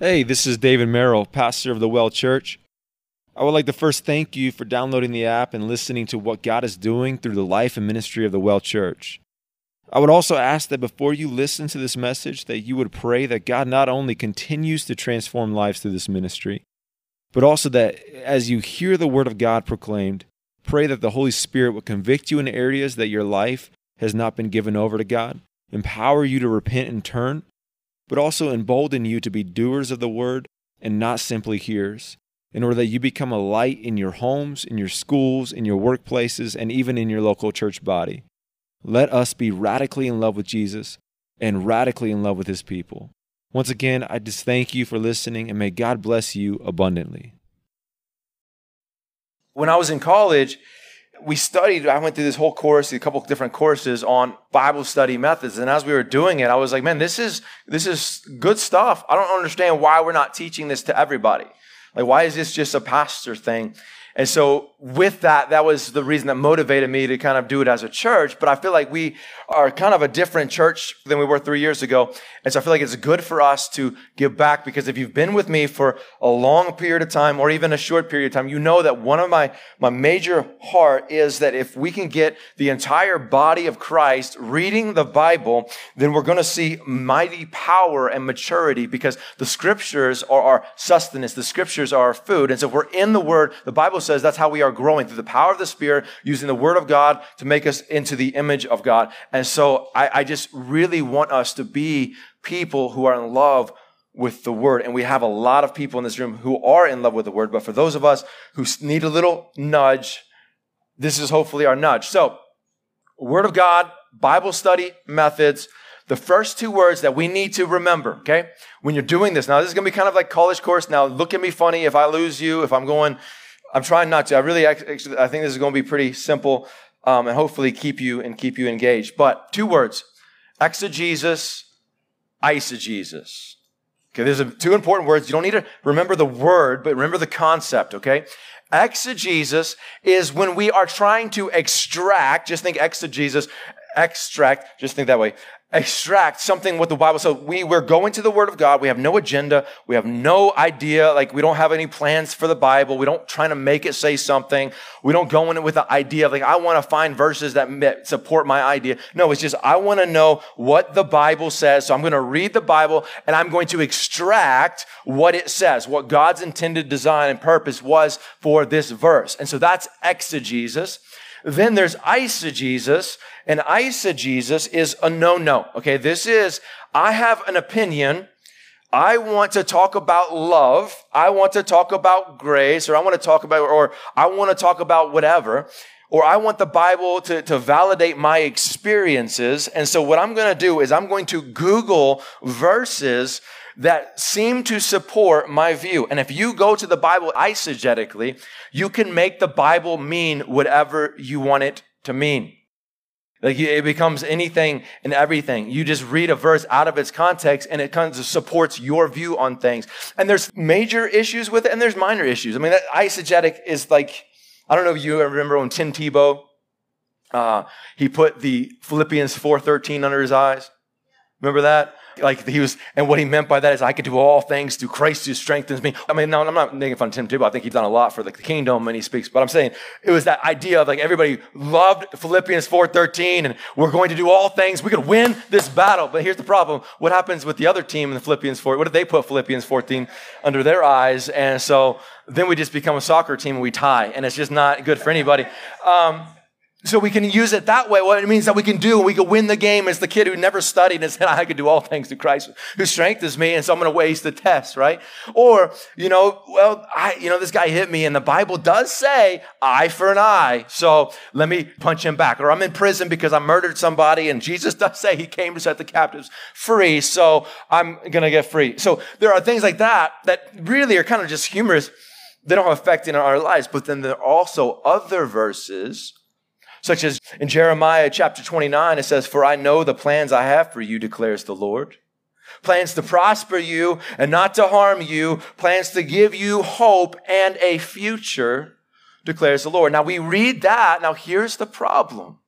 Hey, this is David Merrell, pastor of the Well Church. I would like to first thank you for downloading the app and listening to what God is doing through the life and ministry of the Well Church. I would also ask that before you listen to this message that you would pray that God not only continues to transform lives through this ministry, but also that as you hear the word of God proclaimed, pray that the Holy Spirit would convict you in areas that your life has not been given over to God, empower you to repent and turn, but also embolden you to be doers of the word and not simply hearers, in order that you become a light in your homes, in your schools, in your workplaces, and even in your local church body. Let us be radically in love with Jesus and radically in love with his people. Once again, I just thank you for listening and may God bless you abundantly. When I was in college, we studied, I went through this whole course, a couple different courses on Bible study methods. And as we were doing it, I was like, man, this is, this is good stuff. I don't understand why we're not teaching this to everybody. Like, why is this just a pastor thing? And so with that, that was the reason that motivated me to kind of do it as a church. But I feel like we are kind of a different church than we were three years ago. And so I feel like it's good for us to give back because if you've been with me for a long period of time or even a short period of time, you know that one of my, my major heart is that if we can get the entire body of Christ reading the Bible, then we're going to see mighty power and maturity because the scriptures are our sustenance. The scriptures are our food. And so if we're in the word, the Bible says that's how we are growing through the power of the Spirit, using the Word of God to make us into the image of God. And so I, I just really want us to be people who are in love with the Word. And we have a lot of people in this room who are in love with the Word. But for those of us who need a little nudge, this is hopefully our nudge. So, Word of God, Bible study methods. The first two words that we need to remember, okay? When you're doing this, now this is gonna be kind of like college course. Now look at me funny if I lose you, if I'm going I'm trying not to. I really, actually, I think this is going to be pretty simple um, and hopefully keep you and keep you engaged. But two words: exegesis, eisegesis. Okay, there's two important words. You don't need to remember the word, but remember the concept. Okay, exegesis is when we are trying to extract. Just think exegesis, extract. Just think that way extract something what the Bible says. We, we're going to the Word of God. We have no agenda. We have no idea. Like, we don't have any plans for the Bible. We don't try to make it say something. We don't go in it with the idea of, like, I want to find verses that support my idea. No, it's just, I want to know what the Bible says. So I'm going to read the Bible and I'm going to extract what it says, what God's intended design and purpose was for this verse. And so that's exegesis. Then there's eisegesis, and eisegesis is a no-no. Okay, this is, I have an opinion. I want to talk about love. I want to talk about grace, or I want to talk about, or I want to talk about whatever. Or I want the Bible to, to validate my experiences. And so what I'm going to do is I'm going to Google verses that seem to support my view. And if you go to the Bible eisegetically, you can make the Bible mean whatever you want it to mean. Like it becomes anything and everything. You just read a verse out of its context and it kind of supports your view on things. And there's major issues with it and there's minor issues. I mean, that eisegetic is like, I don't know if you remember when Tim Tebow, uh, he put the Philippians 4.13 under his eyes. Remember that? Like he was, and what he meant by that is I could do all things through Christ who strengthens me. I mean, no, I'm not making fun of Tim Tebow. I think he's done a lot for like the kingdom when he speaks, but I'm saying it was that idea of like everybody loved Philippians 4.13 and we're going to do all things. We could win this battle. But here's the problem. What happens with the other team in the Philippians 4? What did they put Philippians 14 under their eyes? And so then we just become a soccer team and we tie and it's just not good for anybody. Um, so we can use it that way. What it means that we can do, we can win the game as the kid who never studied and said, I can do all things through Christ who strengthens me. And so I'm going to waste the test, right? Or, you know, well, I, you know, this guy hit me and the Bible does say eye for an eye. So let me punch him back. Or I'm in prison because I murdered somebody and Jesus does say he came to set the captives free. So I'm going to get free. So there are things like that that really are kind of just humorous. They don't have effect in our lives, but then there are also other verses such as in Jeremiah chapter 29, it says, For I know the plans I have for you, declares the Lord. Plans to prosper you and not to harm you, plans to give you hope and a future, declares the Lord. Now we read that. Now here's the problem.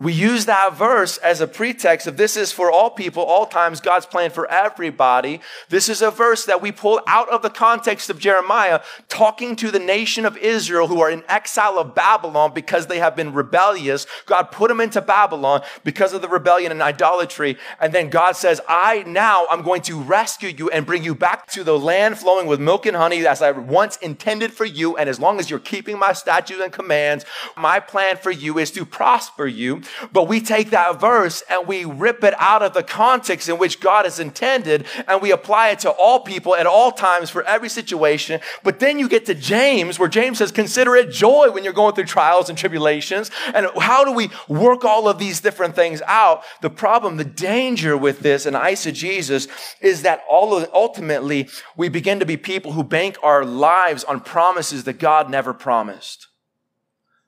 We use that verse as a pretext of this is for all people, all times, God's plan for everybody. This is a verse that we pull out of the context of Jeremiah, talking to the nation of Israel who are in exile of Babylon because they have been rebellious. God put them into Babylon because of the rebellion and idolatry. And then God says, I now I'm going to rescue you and bring you back to the land flowing with milk and honey as I once intended for you. And as long as you're keeping my statutes and commands, my plan for you is to prosper you. But we take that verse and we rip it out of the context in which God has intended and we apply it to all people at all times for every situation. But then you get to James where James says, consider it joy when you're going through trials and tribulations. And how do we work all of these different things out? The problem, the danger with this and eisegesis is that all ultimately we begin to be people who bank our lives on promises that God never promised.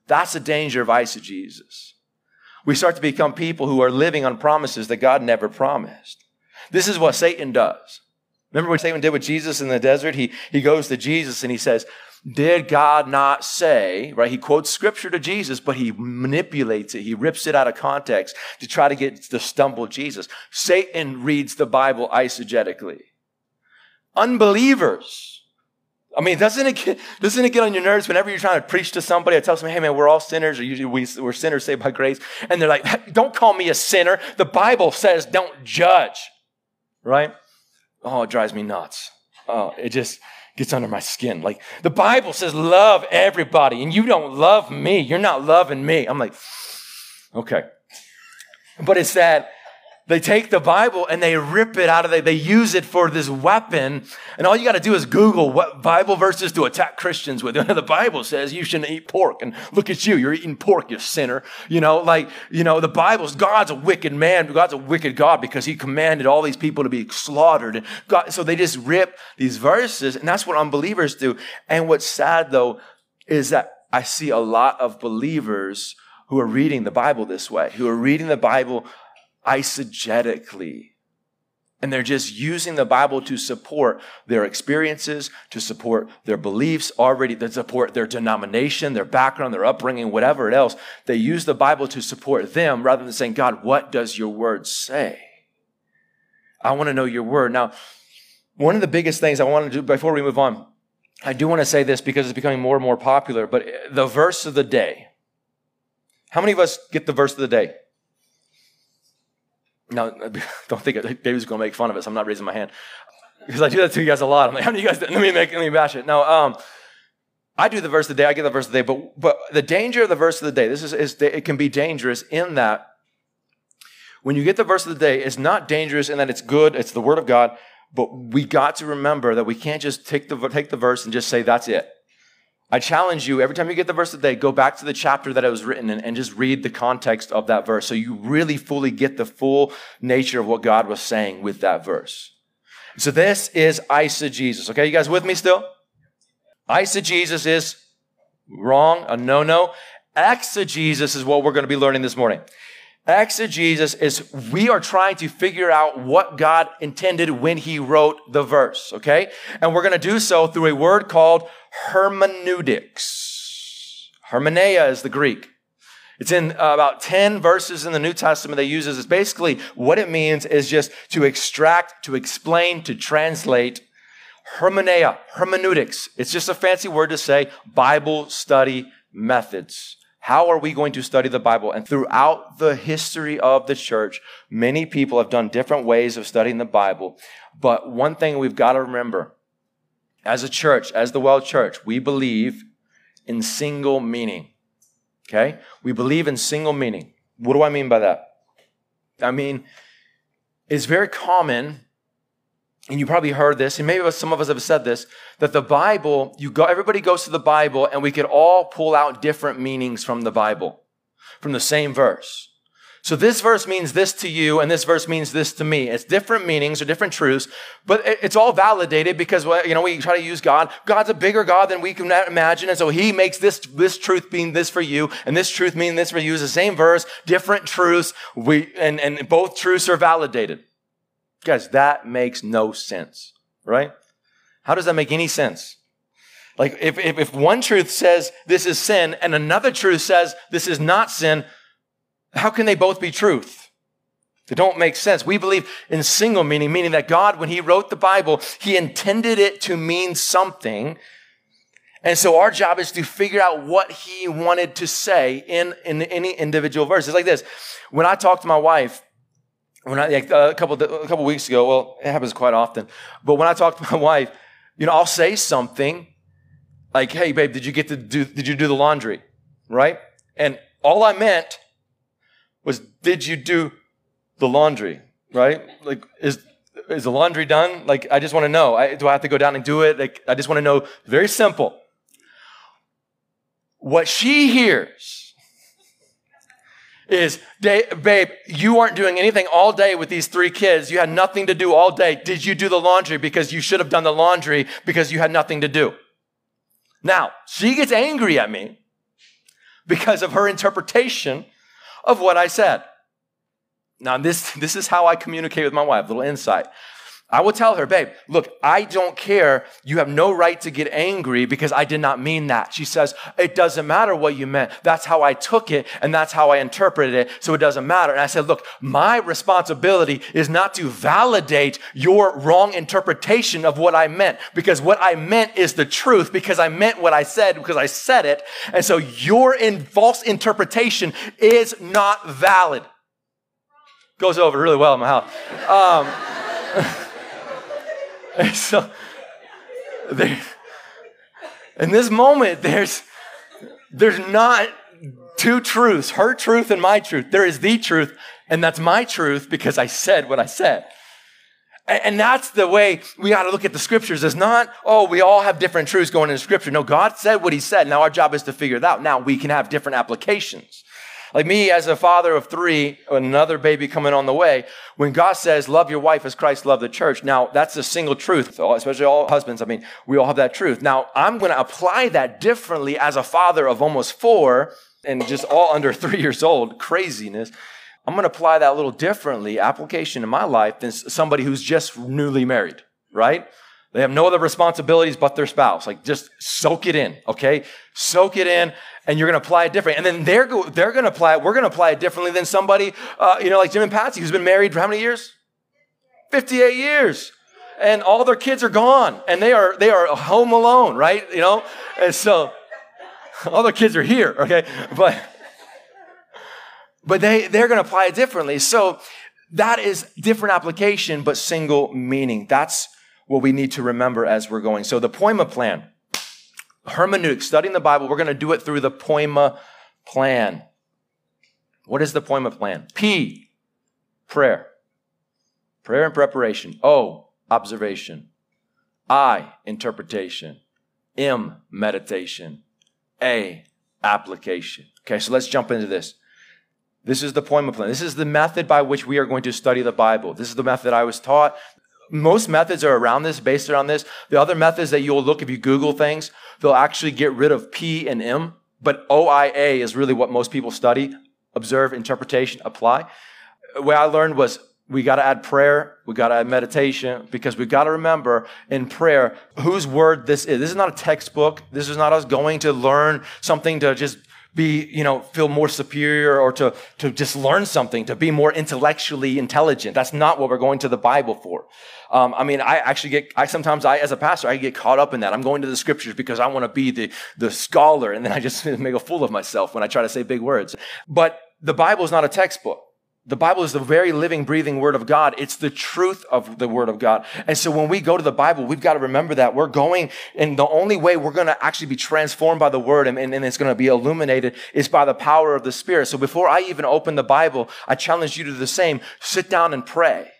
That's the danger of eisegesis we start to become people who are living on promises that God never promised. This is what Satan does. Remember what Satan did with Jesus in the desert? He, he goes to Jesus and he says, Did God not say, right? He quotes scripture to Jesus, but he manipulates it. He rips it out of context to try to get to stumble Jesus. Satan reads the Bible eisegetically. Unbelievers I mean, doesn't it get, doesn't it get on your nerves whenever you're trying to preach to somebody? I tell somebody, hey man, we're all sinners, or usually we, we're sinners saved by grace. And they're like, don't call me a sinner. The Bible says don't judge, right? Oh, it drives me nuts. Oh, it just gets under my skin. Like the Bible says love everybody, and you don't love me. You're not loving me. I'm like, okay. But it's that they take the Bible and they rip it out of it. They use it for this weapon. And all you got to do is Google what Bible verses to attack Christians with. the Bible says you shouldn't eat pork. And look at you. You're eating pork, you sinner. You know, like, you know, the Bible's God's a wicked man. God's a wicked God because he commanded all these people to be slaughtered. And God, so they just rip these verses. And that's what unbelievers do. And what's sad though is that I see a lot of believers who are reading the Bible this way, who are reading the Bible eisegetically. And they're just using the Bible to support their experiences, to support their beliefs already, to support their denomination, their background, their upbringing, whatever else. They use the Bible to support them rather than saying, God, what does your word say? I want to know your word. Now, one of the biggest things I want to do before we move on, I do want to say this because it's becoming more and more popular, but the verse of the day. How many of us get the verse of the day? Now, don't think David's going to make fun of us. I'm not raising my hand because I do that to you guys a lot. I'm like, how of you guys? Let me make, let me bash it. No, um, I do the verse of the day. I get the verse of the day. But but the danger of the verse of the day. This is, is it can be dangerous in that when you get the verse of the day, it's not dangerous in that it's good. It's the word of God. But we got to remember that we can't just take the take the verse and just say that's it. I challenge you every time you get the verse of the day, go back to the chapter that it was written in and just read the context of that verse so you really fully get the full nature of what God was saying with that verse. So this is eisegesis. Okay, you guys with me still? Eisegesis is wrong, a no no. Exegesis is what we're going to be learning this morning. Exegesis is we are trying to figure out what God intended when he wrote the verse, okay? And we're going to do so through a word called hermeneutics. Hermeneia is the Greek. It's in uh, about 10 verses in the New Testament they use It's basically what it means is just to extract, to explain, to translate. Hermeneia, hermeneutics. It's just a fancy word to say Bible study methods. How are we going to study the Bible? And throughout the history of the church, many people have done different ways of studying the Bible. But one thing we've got to remember as a church, as the Well Church, we believe in single meaning. Okay? We believe in single meaning. What do I mean by that? I mean, it's very common, and you probably heard this, and maybe some of us have said this, that the Bible, you go, everybody goes to the Bible, and we could all pull out different meanings from the Bible, from the same verse. So this verse means this to you, and this verse means this to me. It's different meanings or different truths, but it's all validated because you know we try to use God. God's a bigger God than we can imagine, and so He makes this this truth mean this for you, and this truth mean this for you. It's the same verse, different truths. We and and both truths are validated. Guys, that makes no sense, right? How does that make any sense? Like if, if, if one truth says this is sin and another truth says this is not sin, How can they both be truth? They don't make sense. We believe in single meaning, meaning that God, when He wrote the Bible, He intended it to mean something. And so our job is to figure out what He wanted to say in, in any individual verse. It's like this. When I talk to my wife, when I, like a couple, a couple weeks ago, well, it happens quite often, but when I talk to my wife, you know, I'll say something like, hey, babe, did you get to do, did you do the laundry? Right? And all I meant was, did you do the laundry? Right? Like, is, is the laundry done? Like, I just want to know. I, do I have to go down and do it? Like, I just want to know. Very simple. What she hears is, babe, you aren't doing anything all day with these three kids. You had nothing to do all day. Did you do the laundry? Because you should have done the laundry because you had nothing to do. Now, she gets angry at me because of her interpretation of what I said. Now, this, this is how I communicate with my wife, little insight. I will tell her, babe, look, I don't care. You have no right to get angry because I did not mean that. She says, it doesn't matter what you meant. That's how I took it and that's how I interpreted it. So it doesn't matter. And I said, look, my responsibility is not to validate your wrong interpretation of what I meant because what I meant is the truth because I meant what I said because I said it. And so your in false interpretation is not valid. Goes over really well in my house. Um, And so, there, in this moment, there's, there's not two truths her truth and my truth. There is the truth, and that's my truth because I said what I said. And that's the way we got to look at the scriptures. It's not, oh, we all have different truths going into scripture. No, God said what he said. Now our job is to figure it out. Now we can have different applications. Like me as a father of three, another baby coming on the way, when God says, love your wife as Christ loved the church, now that's a single truth, especially all husbands. I mean, we all have that truth. Now I'm going to apply that differently as a father of almost four and just all under three years old. Craziness. I'm going to apply that a little differently, application in my life than somebody who's just newly married, right? They have no other responsibilities but their spouse. Like just soak it in, okay? Soak it in and you're going to apply it differently. And then they're, go- they're going to apply it. We're going to apply it differently than somebody, uh, you know, like Jim and Patsy, who's been married for how many years? 58 years. And all their kids are gone and they are, they are home alone, right? You know? And so all their kids are here, okay? But, but they, they're going to apply it differently. So that is different application, but single meaning. That's what we need to remember as we're going. So the poema plan, hermeneutics, studying the Bible, we're going to do it through the poema plan. What is the poema plan? P, prayer. Prayer and preparation. O, observation. I, interpretation. M, meditation. A, application. Okay, so let's jump into this. This is the poema plan. This is the method by which we are going to study the Bible. This is the method I was taught most methods are around this, based around this. The other methods that you'll look if you Google things, they'll actually get rid of P and M, but OIA is really what most people study observe, interpretation, apply. What I learned was we got to add prayer, we got to add meditation, because we got to remember in prayer whose word this is. This is not a textbook. This is not us going to learn something to just be, you know, feel more superior or to, to just learn something, to be more intellectually intelligent. That's not what we're going to the Bible for. Um, I mean, I actually get, I sometimes, I, as a pastor, I get caught up in that. I'm going to the scriptures because I want to be the, the scholar, and then I just make a fool of myself when I try to say big words. But the Bible is not a textbook. The Bible is the very living, breathing Word of God. It's the truth of the Word of God. And so when we go to the Bible, we've got to remember that we're going, and the only way we're going to actually be transformed by the Word and, and, and it's going to be illuminated is by the power of the Spirit. So before I even open the Bible, I challenge you to do the same. Sit down and pray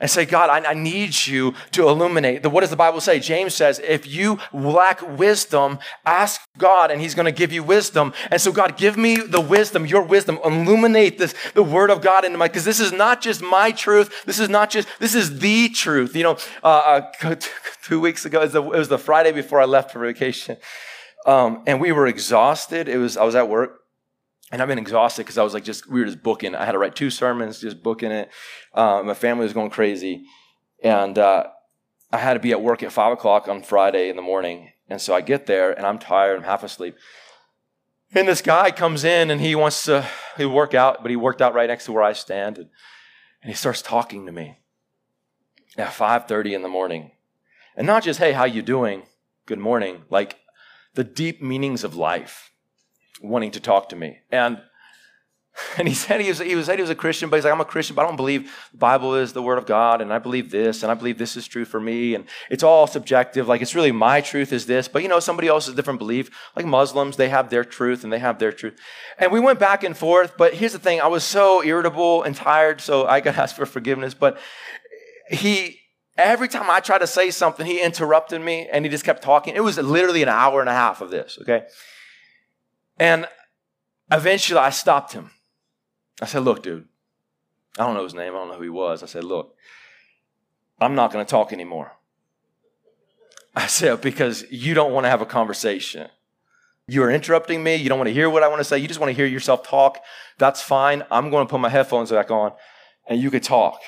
and say, God, I, I, need you to illuminate. The, what does the Bible say? James says, if you lack wisdom, ask God and he's going to give you wisdom. And so God, give me the wisdom, your wisdom, illuminate this, the word of God into my, because this is not just my truth. This is not just, this is the truth. You know, uh, uh, two weeks ago, it was, the, Friday before I left for vacation. Um, and we were exhausted. It was, I was at work and I've been exhausted because I was like, just, we were just booking. I had to write two sermons, just booking it. Uh, my family was going crazy. And uh, I had to be at work at five o'clock on Friday in the morning. And so I get there and I'm tired, I'm half asleep. And this guy comes in and he wants to he work out, but he worked out right next to where I stand. And, and he starts talking to me at 5:30 in the morning. And not just, hey, how you doing? Good morning. Like the deep meanings of life, wanting to talk to me. And and he said he was, he was, said he was a Christian, but he's like, I'm a Christian, but I don't believe the Bible is the Word of God, and I believe this, and I believe this is true for me, and it's all subjective. Like it's really my truth is this, but you know, somebody else has different belief. Like Muslims, they have their truth and they have their truth. And we went back and forth, but here's the thing: I was so irritable and tired, so I got asked for forgiveness. But he, every time I tried to say something, he interrupted me, and he just kept talking. It was literally an hour and a half of this. Okay, and eventually I stopped him. I said, Look, dude, I don't know his name. I don't know who he was. I said, Look, I'm not going to talk anymore. I said, Because you don't want to have a conversation. You are interrupting me. You don't want to hear what I want to say. You just want to hear yourself talk. That's fine. I'm going to put my headphones back on and you could talk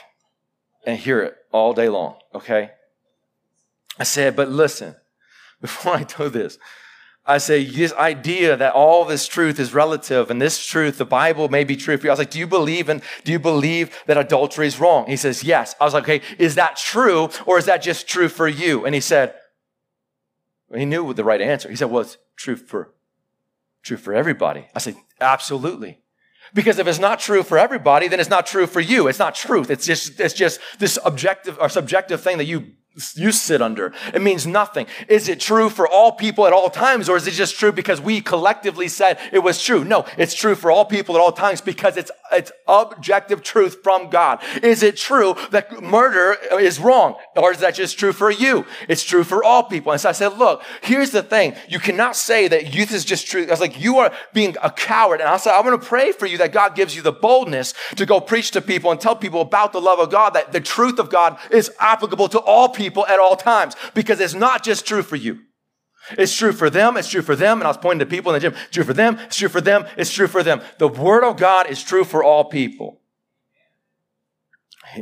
and hear it all day long. Okay? I said, But listen, before I do this, I say, this idea that all this truth is relative and this truth, the Bible may be true for you. I was like, do you believe in, do you believe that adultery is wrong? He says, yes. I was like, okay, is that true or is that just true for you? And he said, he knew the right answer. He said, well, it's true for, true for everybody. I said, absolutely. Because if it's not true for everybody, then it's not true for you. It's not truth. It's just, it's just this objective or subjective thing that you you sit under. It means nothing. Is it true for all people at all times, or is it just true because we collectively said it was true? No, it's true for all people at all times because it's, it's objective truth from God. Is it true that murder is wrong, or is that just true for you? It's true for all people. And so I said, look, here's the thing. You cannot say that youth is just true. I was like, you are being a coward. And I said, I'm going to pray for you that God gives you the boldness to go preach to people and tell people about the love of God, that the truth of God is applicable to all people people at all times because it's not just true for you. It's true for them. It's true for them. And I was pointing to people in the gym. It's true for them. It's true for them. It's true for them. The word of God is true for all people.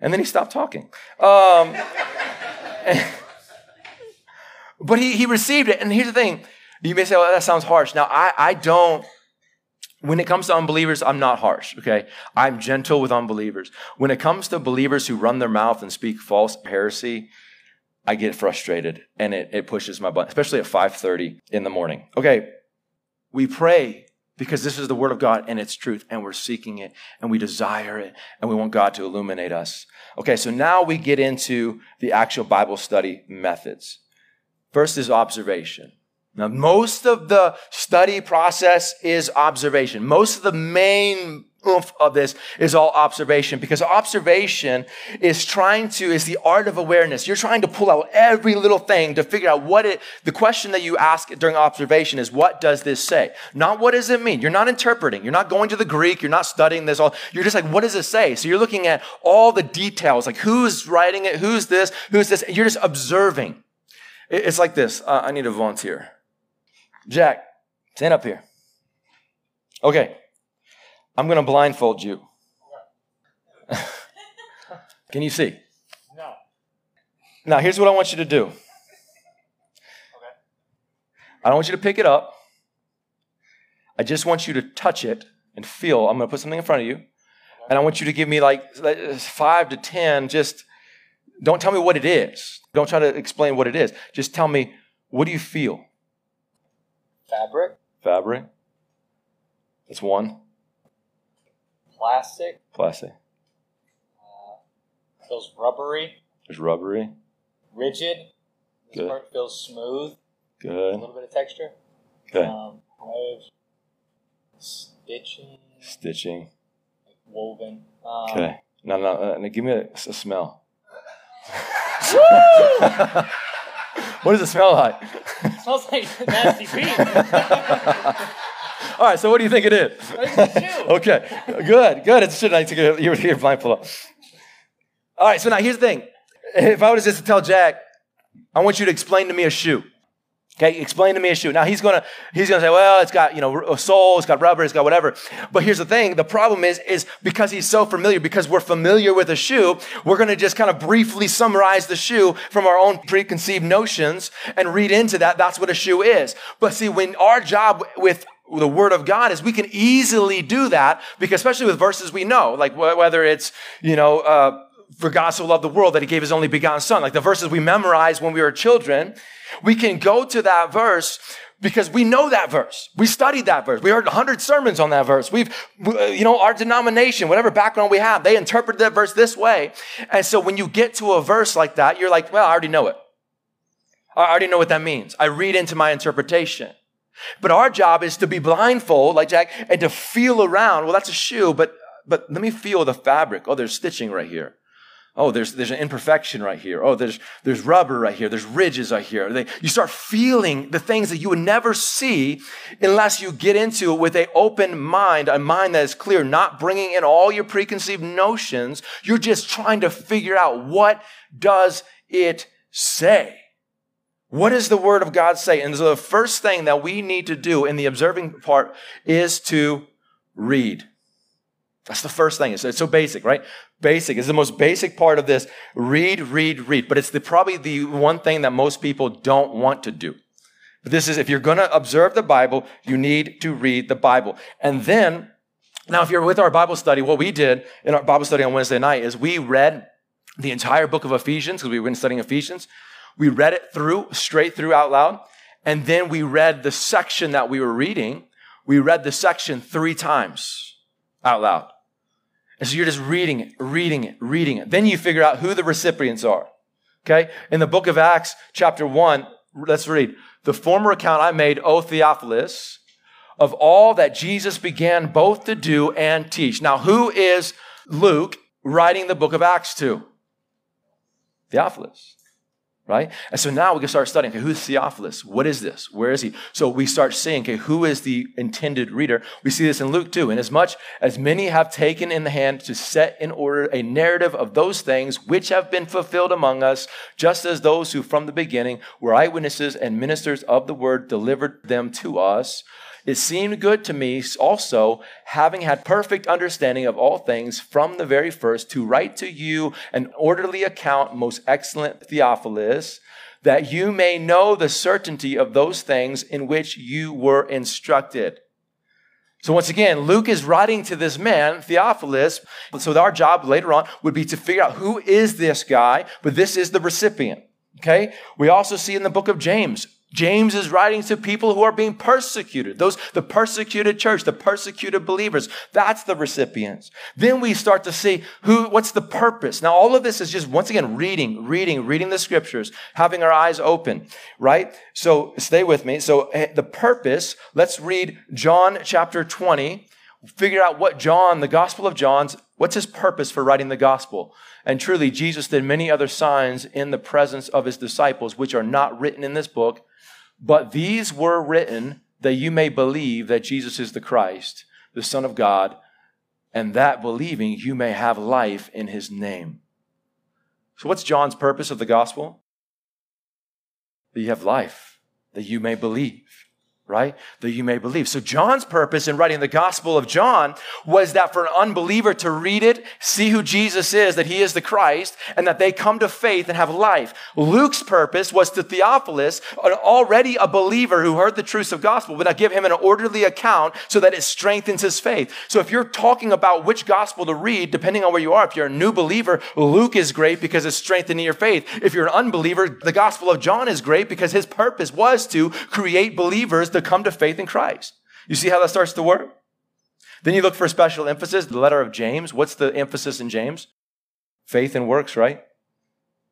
And then he stopped talking. Um, but he, he received it. And here's the thing. You may say, well, that sounds harsh. Now, I, I don't when it comes to unbelievers, I'm not harsh, okay? I'm gentle with unbelievers. When it comes to believers who run their mouth and speak false heresy, I get frustrated and it, it pushes my button, especially at 5:30 in the morning. Okay, we pray because this is the word of God and it's truth, and we're seeking it and we desire it and we want God to illuminate us. Okay, so now we get into the actual Bible study methods. First is observation. Now, most of the study process is observation. Most of the main oomph of this is all observation because observation is trying to, is the art of awareness. You're trying to pull out every little thing to figure out what it, the question that you ask during observation is, what does this say? Not what does it mean? You're not interpreting. You're not going to the Greek. You're not studying this all. You're just like, what does it say? So you're looking at all the details, like who's writing it? Who's this? Who's this? You're just observing. It's like this. Uh, I need a volunteer. Jack, stand up here. Okay, I'm going to blindfold you. Can you see? No. Now, here's what I want you to do. Okay. I don't want you to pick it up. I just want you to touch it and feel. I'm going to put something in front of you. Okay. And I want you to give me like five to 10. Just don't tell me what it is. Don't try to explain what it is. Just tell me, what do you feel? Fabric. Fabric. That's one. Plastic. Plastic. Uh, feels rubbery. There's rubbery. Rigid. This Good. part feels smooth. Good. A little bit of texture. Okay. Um, stitching. Stitching. Like woven. Um, Okay. Now, now, uh, now give me a, a smell. what does it smell like? It smells like nasty feet. All right, so what do you think it is? okay, good, good. It's should I take your, your, your blindfold off. All right, so now here's the thing. If I was just to tell Jack, I want you to explain to me a shoe. Okay, explain to me a shoe. Now he's gonna he's gonna say, well, it's got you know a sole, it's got rubber, it's got whatever. But here's the thing: the problem is is because he's so familiar, because we're familiar with a shoe, we're gonna just kind of briefly summarize the shoe from our own preconceived notions and read into that. That's what a shoe is. But see, when our job with the word of God is we can easily do that because especially with verses we know, like whether it's you know. Uh, for God so loved the world that he gave his only begotten son. Like the verses we memorized when we were children, we can go to that verse because we know that verse. We studied that verse. We heard 100 sermons on that verse. We've, you know, our denomination, whatever background we have, they interpret that verse this way. And so when you get to a verse like that, you're like, well, I already know it. I already know what that means. I read into my interpretation. But our job is to be blindfold, like Jack, and to feel around. Well, that's a shoe, but, but let me feel the fabric. Oh, there's stitching right here. Oh, there's, there's an imperfection right here. Oh, there's, there's rubber right here. There's ridges right here. They, you start feeling the things that you would never see unless you get into it with an open mind, a mind that is clear, not bringing in all your preconceived notions. You're just trying to figure out what does it say? What does the word of God say? And so the first thing that we need to do in the observing part is to read. That's the first thing. It's, it's so basic, right? Basic. is the most basic part of this. Read, read, read. But it's the, probably the one thing that most people don't want to do. But this is, if you're going to observe the Bible, you need to read the Bible. And then, now if you're with our Bible study, what we did in our Bible study on Wednesday night is we read the entire book of Ephesians, because we've been studying Ephesians. We read it through, straight through out loud. And then we read the section that we were reading. We read the section three times out loud. And so you're just reading it, reading it, reading it. Then you figure out who the recipients are. Okay? In the book of Acts, chapter 1, let's read. The former account I made, O Theophilus, of all that Jesus began both to do and teach. Now, who is Luke writing the book of Acts to? Theophilus right? And so now we can start studying, okay, who's Theophilus? What is this? Where is he? So we start seeing, okay, who is the intended reader? We see this in Luke too. And as much as many have taken in the hand to set in order a narrative of those things which have been fulfilled among us, just as those who from the beginning were eyewitnesses and ministers of the word delivered them to us, it seemed good to me also, having had perfect understanding of all things from the very first, to write to you an orderly account, most excellent Theophilus, that you may know the certainty of those things in which you were instructed. So once again, Luke is writing to this man, Theophilus. So our job later on would be to figure out who is this guy, but this is the recipient. Okay? We also see in the book of James, James is writing to people who are being persecuted. Those, the persecuted church, the persecuted believers. That's the recipients. Then we start to see who, what's the purpose? Now, all of this is just, once again, reading, reading, reading the scriptures, having our eyes open, right? So stay with me. So eh, the purpose, let's read John chapter 20, figure out what John, the gospel of John's, what's his purpose for writing the gospel? And truly, Jesus did many other signs in the presence of his disciples, which are not written in this book but these were written that you may believe that Jesus is the Christ, the Son of God, and that believing you may have life in his name. So, what's John's purpose of the gospel? That you have life, that you may believe right? That you may believe. So John's purpose in writing the Gospel of John was that for an unbeliever to read it, see who Jesus is, that he is the Christ, and that they come to faith and have life. Luke's purpose was to Theophilus, already a believer who heard the truths of gospel, but now give him an orderly account so that it strengthens his faith. So if you're talking about which gospel to read, depending on where you are, if you're a new believer, Luke is great because it's strengthening your faith. If you're an unbeliever, the Gospel of John is great because his purpose was to create believers to come to faith in Christ. You see how that starts to work? Then you look for a special emphasis. The letter of James. What's the emphasis in James? Faith and works, right?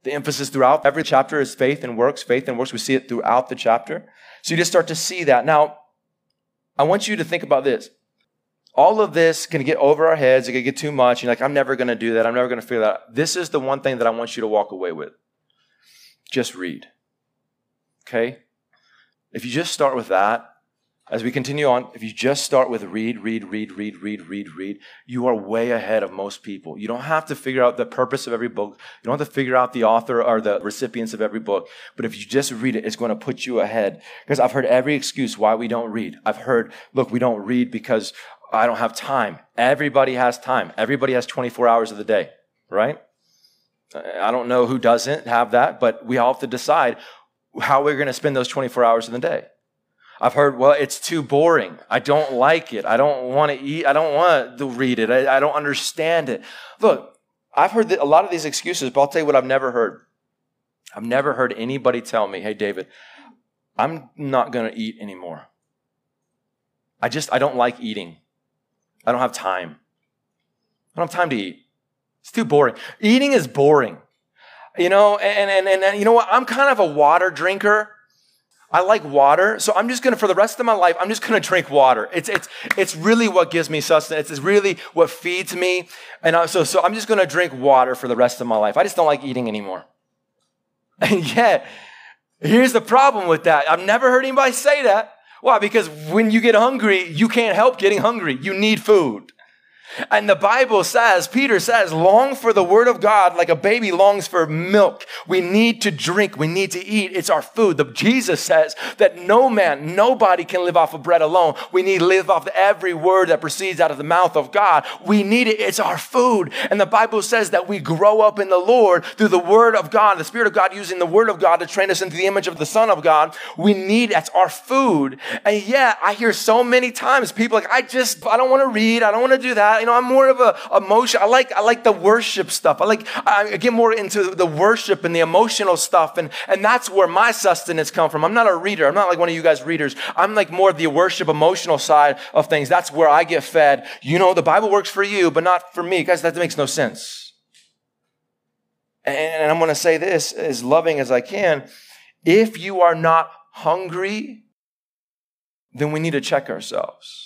The emphasis throughout every chapter is faith and works, faith and works. We see it throughout the chapter. So you just start to see that. Now, I want you to think about this. All of this can get over our heads. It can get too much. You're like, I'm never going to do that. I'm never going to figure that out. This is the one thing that I want you to walk away with. Just read. Okay? If you just start with that, as we continue on, if you just start with read, read, read, read, read, read, read, you are way ahead of most people. You don't have to figure out the purpose of every book. You don't have to figure out the author or the recipients of every book. But if you just read it, it's going to put you ahead. Because I've heard every excuse why we don't read. I've heard, look, we don't read because I don't have time. Everybody has time. Everybody has 24 hours of the day, right? I don't know who doesn't have that, but we all have to decide how we're going to spend those 24 hours in the day. I've heard, well, it's too boring. I don't like it. I don't want to eat. I don't want to read it. I, I don't understand it. Look, I've heard a lot of these excuses, but I'll tell you what I've never heard. I've never heard anybody tell me, hey, David, I'm not going to eat anymore. I just, I don't like eating. I don't have time. I don't have time to eat. It's too boring. Eating is boring. You know, and, and, and, and you know what? I'm kind of a water drinker. I like water, so I'm just gonna, for the rest of my life, I'm just gonna drink water. It's, it's, it's really what gives me sustenance. It's really what feeds me. And I, so, so I'm just gonna drink water for the rest of my life. I just don't like eating anymore. And yet, here's the problem with that. I've never heard anybody say that. Why? Because when you get hungry, you can't help getting hungry. You need food. And the Bible says, Peter says, long for the word of God like a baby longs for milk. We need to drink. We need to eat. It's our food. The, Jesus says that no man, nobody can live off of bread alone. We need to live off every word that proceeds out of the mouth of God. We need it. It's our food. And the Bible says that we grow up in the Lord through the word of God, the Spirit of God using the word of God to train us into the image of the Son of God. We need, that's our food. And yet I hear so many times people like, I just, I don't want to read. I don't want to do that. You know, I'm more of a emotion. I like, I like the worship stuff. I like, I get more into the worship and the emotional stuff. And, and that's where my sustenance come from. I'm not a reader. I'm not like one of you guys readers. I'm like more of the worship emotional side of things. That's where I get fed. You know, the Bible works for you, but not for me. Guys, that makes no sense. And I'm going to say this as loving as I can. If you are not hungry, then we need to check ourselves.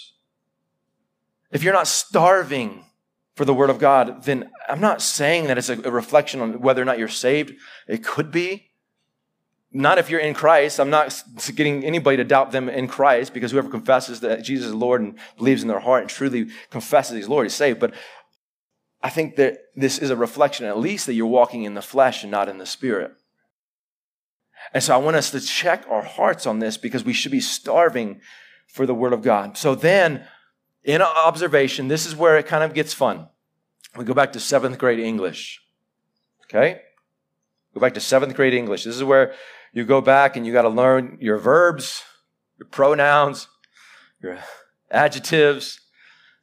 If you're not starving for the Word of God, then I'm not saying that it's a, reflection on whether or not you're saved. It could be. Not if you're in Christ. I'm not getting anybody to doubt them in Christ because whoever confesses that Jesus is Lord and believes in their heart and truly confesses He's Lord is saved. But I think that this is a reflection, at least, that you're walking in the flesh and not in the spirit. And so I want us to check our hearts on this because we should be starving for the Word of God. So then, in observation, this is where it kind of gets fun. We go back to seventh grade English. Okay? Go back to seventh grade English. This is where you go back and you got to learn your verbs, your pronouns, your adjectives,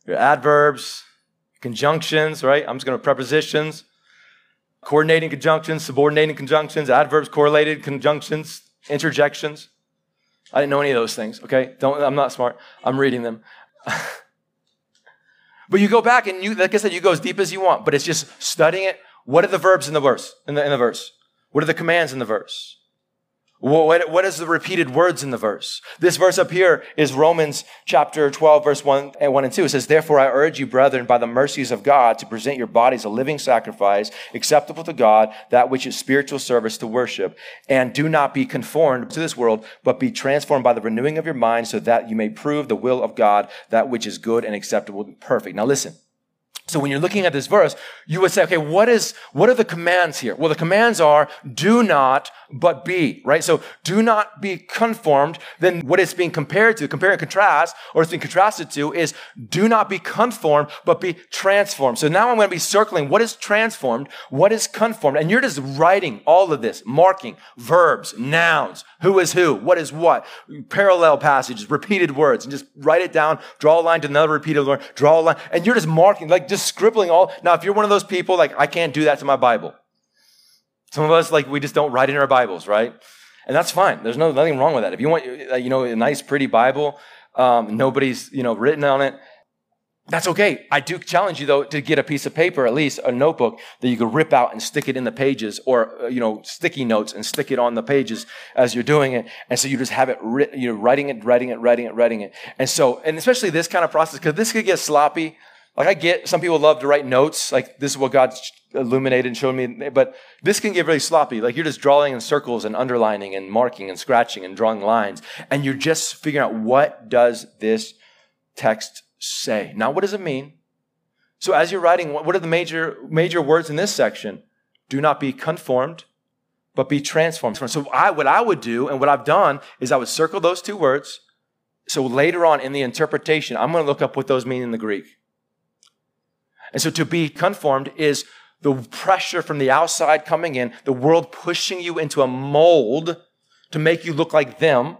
your adverbs, conjunctions, right? I'm just going to prepositions, coordinating conjunctions, subordinating conjunctions, adverbs, correlated conjunctions, interjections. I didn't know any of those things, okay? Don't, I'm not smart. I'm reading them. But you go back and you, like I said, you go as deep as you want, but it's just studying it. What are the verbs in the verse? In the, in the verse? What are the commands in the verse? What, what is the repeated words in the verse? This verse up here is Romans chapter 12, verse 1 and 1 and 2. It says, Therefore I urge you, brethren, by the mercies of God, to present your bodies a living sacrifice, acceptable to God, that which is spiritual service to worship. And do not be conformed to this world, but be transformed by the renewing of your mind, so that you may prove the will of God, that which is good and acceptable and perfect. Now listen. So when you're looking at this verse, you would say, okay, what is, what are the commands here? Well, the commands are do not, but be, right? So do not be conformed. Then what it's being compared to, compare and contrast, or it's being contrasted to is do not be conformed, but be transformed. So now I'm going to be circling what is transformed, what is conformed. And you're just writing all of this, marking verbs, nouns, who is who, what is what, parallel passages, repeated words, and just write it down, draw a line to another repeated word, draw a line, and you're just marking, like just scribbling all. Now, if you're one of those people, like, I can't do that to my Bible. Some of us, like, we just don't write in our Bibles, right? And that's fine. There's no, nothing wrong with that. If you want, you know, a nice, pretty Bible, um, nobody's, you know, written on it, that's okay. I do challenge you though to get a piece of paper, at least a notebook that you could rip out and stick it in the pages or, uh, you know, sticky notes and stick it on the pages as you're doing it. And so you just have it, writ- you're writing it, writing it, writing it, writing it. And so, and especially this kind of process, because this could get sloppy. Like I get some people love to write notes, like this is what God illuminated and showed me, but this can get really sloppy. Like you're just drawing in circles and underlining and marking and scratching and drawing lines, and you're just figuring out what does this text say. Now, what does it mean? So as you're writing, what are the major major words in this section? Do not be conformed, but be transformed. So I, what I would do and what I've done is I would circle those two words. So later on in the interpretation, I'm going to look up what those mean in the Greek. And so to be conformed is the pressure from the outside coming in, the world pushing you into a mold to make you look like them.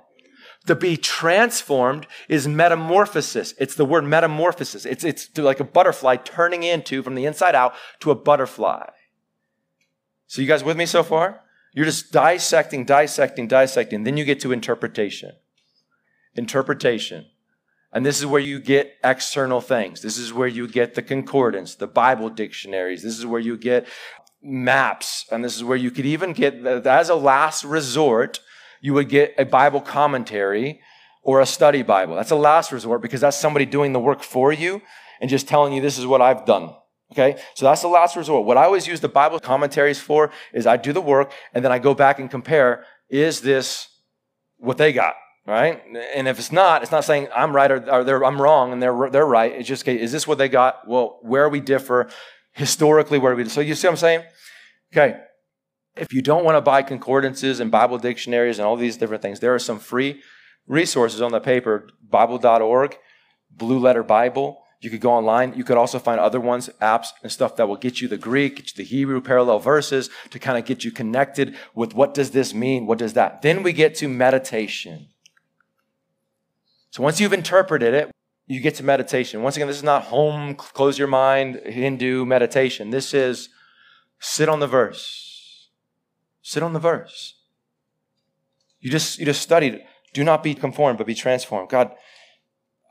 To be transformed is metamorphosis. It's the word metamorphosis. It's, it's like a butterfly turning into from the inside out to a butterfly. So you guys with me so far? You're just dissecting, dissecting, dissecting. Then you get to interpretation. Interpretation. And this is where you get external things. This is where you get the concordance, the Bible dictionaries. This is where you get maps. And this is where you could even get, as a last resort, you would get a Bible commentary or a study Bible. That's a last resort because that's somebody doing the work for you and just telling you this is what I've done. Okay, so that's the last resort. What I always use the Bible commentaries for is I do the work and then I go back and compare is this what they got? Right? And if it's not, it's not saying I'm right or, or I'm wrong and they're, they're right. It's just, okay, is this what they got? Well, where we differ historically, where we, so you see what I'm saying? Okay. If you don't want to buy concordances and Bible dictionaries and all these different things, there are some free resources on the paper, bible.org, Blue Letter Bible. You could go online. You could also find other ones, apps and stuff that will get you the Greek, get you the Hebrew parallel verses to kind of get you connected with what does this mean? What does that? Then we get to meditation. So once you've interpreted it, you get to meditation. Once again, this is not home, close your mind, Hindu meditation. This is sit on the verse. Sit on the verse. You just, you just studied. Do not be conformed, but be transformed. God,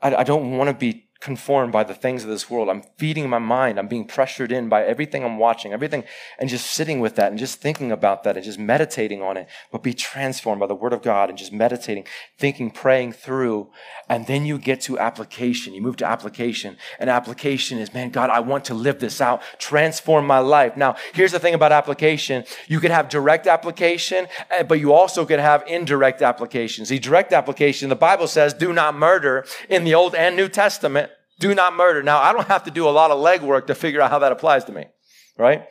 I, I don't want to be conformed by the things of this world. I'm feeding my mind. I'm being pressured in by everything I'm watching, everything, and just sitting with that and just thinking about that and just meditating on it. But be transformed by the word of God and just meditating, thinking, praying through. And then you get to application. You move to application. And application is, man, God, I want to live this out, transform my life. Now, here's the thing about application. You can have direct application, eh, but you also could have indirect applications. The direct application, the Bible says, do not murder in the Old and New Testament. Do not murder. Now, I don't have to do a lot of legwork to figure out how that applies to me, right?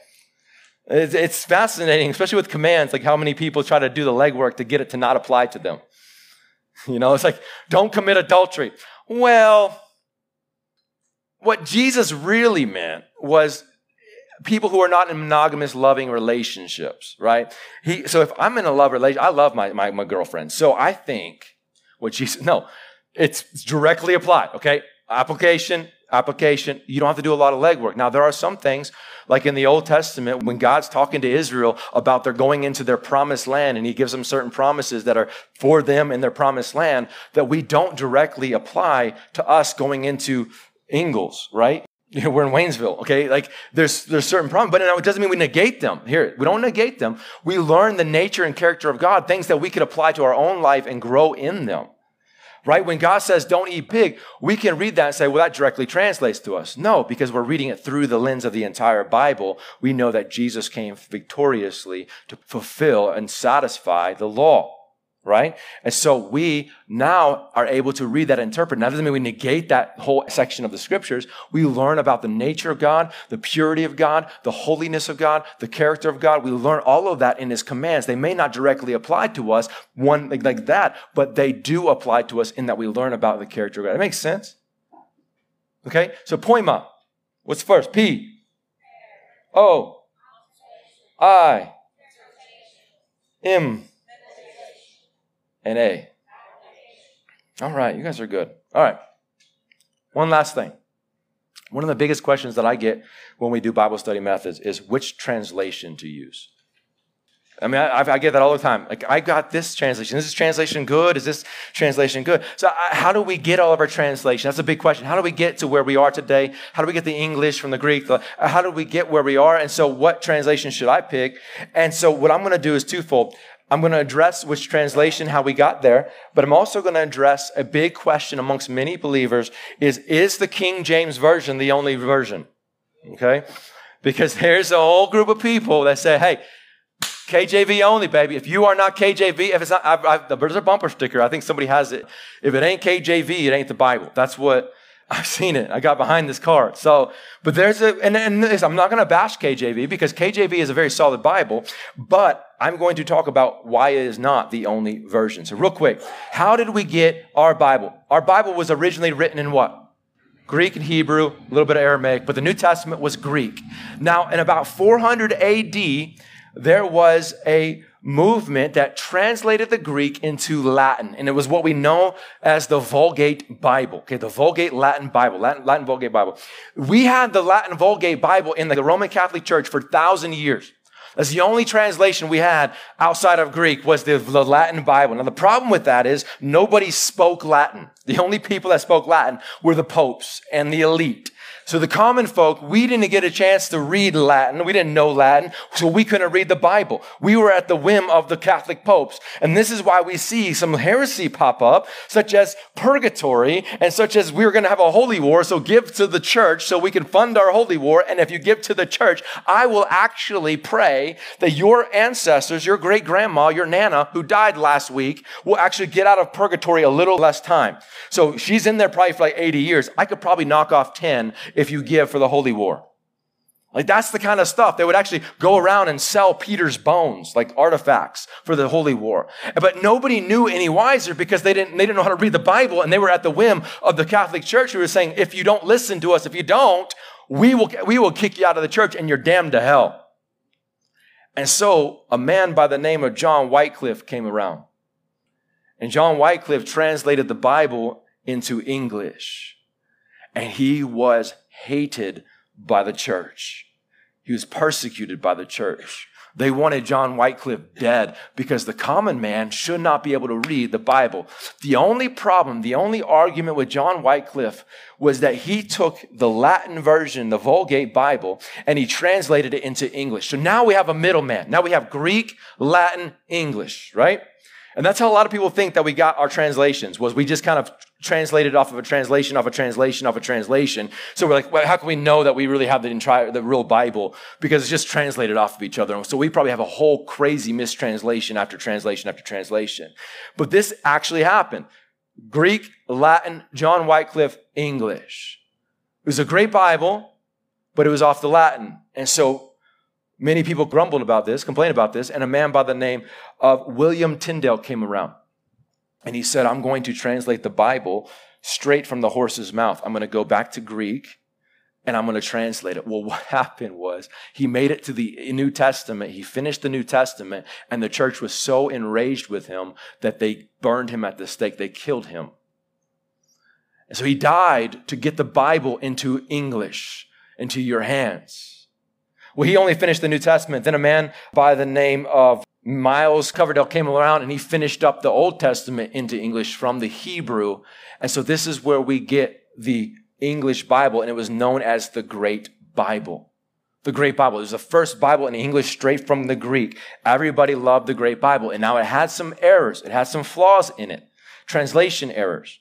It's, it's fascinating, especially with commands, like how many people try to do the legwork to get it to not apply to them. You know, it's like, don't commit adultery. Well, what Jesus really meant was people who are not in monogamous loving relationships, right? He, so if I'm in a love relationship, I love my, my, my girlfriend. So I think what Jesus, no, it's directly applied, okay? Application, application. You don't have to do a lot of legwork. Now, there are some things, like in the Old Testament, when God's talking to Israel about their going into their promised land and he gives them certain promises that are for them in their promised land that we don't directly apply to us going into Ingalls, right? We're in Waynesville, okay? Like there's there's certain problems, but it doesn't mean we negate them. Here, we don't negate them. We learn the nature and character of God, things that we could apply to our own life and grow in them right? When God says don't eat pig, we can read that and say, well, that directly translates to us. No, because we're reading it through the lens of the entire Bible. We know that Jesus came victoriously to fulfill and satisfy the law right? And so we now are able to read that interpret. Now, doesn't mean we negate that whole section of the scriptures. We learn about the nature of God, the purity of God, the holiness of God, the character of God. We learn all of that in his commands. They may not directly apply to us, one like, like that, but they do apply to us in that we learn about the character of God. That makes sense? Okay? So poima. What's first? P. O. I. M and A. All right, you guys are good. All right. One last thing. One of the biggest questions that I get when we do Bible study methods is which translation to use. I mean, I, I, get that all the time. Like, I got this translation. Is this translation good? Is this translation good? So, I, how do we get all of our translation? That's a big question. How do we get to where we are today? How do we get the English from the Greek? Uh, how do we get where we are? And so, what translation should I pick? And so, what I'm going to do is twofold. I'm going to address which translation, how we got there, but I'm also going to address a big question amongst many believers is, is the King James Version the only version? Okay? Because there's a whole group of people that say, hey, KJV only, baby. If you are not KJV, if it's not, I've, I've, there's a bumper sticker. I think somebody has it. If it ain't KJV, it ain't the Bible. That's what I've seen it. I got behind this card. So, but there's a, and, and this, I'm not going to bash KJV because KJV is a very solid Bible, but I'm going to talk about why it is not the only version. So, real quick, how did we get our Bible? Our Bible was originally written in what? Greek and Hebrew, a little bit of Aramaic, but the New Testament was Greek. Now, in about 400 AD, there was a movement that translated the Greek into Latin. And it was what we know as the Vulgate Bible. Okay, the Vulgate Latin Bible, Latin, Latin Vulgate Bible. We had the Latin Vulgate Bible in the Roman Catholic Church for thousand years. That's the only translation we had outside of Greek was the, the, Latin Bible. Now, the problem with that is nobody spoke Latin. The only people that spoke Latin were the popes and the elite. So the common folk, we didn't get a chance to read Latin. We didn't know Latin, so we couldn't read the Bible. We were at the whim of the Catholic popes. And this is why we see some heresy pop up, such as purgatory, and such as we're going to have a holy war, so give to the church so we can fund our holy war. And if you give to the church, I will actually pray that your ancestors, your great grandma, your nana, who died last week, will actually get out of purgatory a little less time. So she's in there probably for like 80 years. I could probably knock off 10 if you give for the holy war. Like that's the kind of stuff. They would actually go around and sell Peter's bones, like artifacts for the holy war. But nobody knew any wiser because they didn't, they didn't know how to read the Bible and they were at the whim of the Catholic Church who was saying, if you don't listen to us, if you don't, we will, we will kick you out of the church and you're damned to hell. And so a man by the name of John Wycliffe came around. And John Wycliffe translated the Bible into English. And he was hated by the church. He was persecuted by the church. They wanted John Wycliffe dead because the common man should not be able to read the Bible. The only problem, the only argument with John Wycliffe was that he took the Latin version, the Vulgate Bible, and he translated it into English. So now we have a middleman. Now we have Greek, Latin, English, right? And that's how a lot of people think that we got our translations was we just kind of translated off of a translation, off a translation, off a translation. So we're like, well, how can we know that we really have the entire, the real Bible? Because it's just translated off of each other. So we probably have a whole crazy mistranslation after translation after translation. But this actually happened. Greek, Latin, John Wycliffe, English. It was a great Bible, but it was off the Latin. And so Many people grumbled about this, complained about this, and a man by the name of William Tyndale came around. And he said, I'm going to translate the Bible straight from the horse's mouth. I'm going to go back to Greek and I'm going to translate it. Well, what happened was he made it to the New Testament. He finished the New Testament, and the church was so enraged with him that they burned him at the stake. They killed him. And so he died to get the Bible into English, into your hands. Well, he only finished the New Testament. Then a man by the name of Miles Coverdale came around and he finished up the Old Testament into English from the Hebrew. And so this is where we get the English Bible, and it was known as the Great Bible. The Great Bible. It was the first Bible in English straight from the Greek. Everybody loved the Great Bible. And now it had some errors. It had some flaws in it. Translation errors.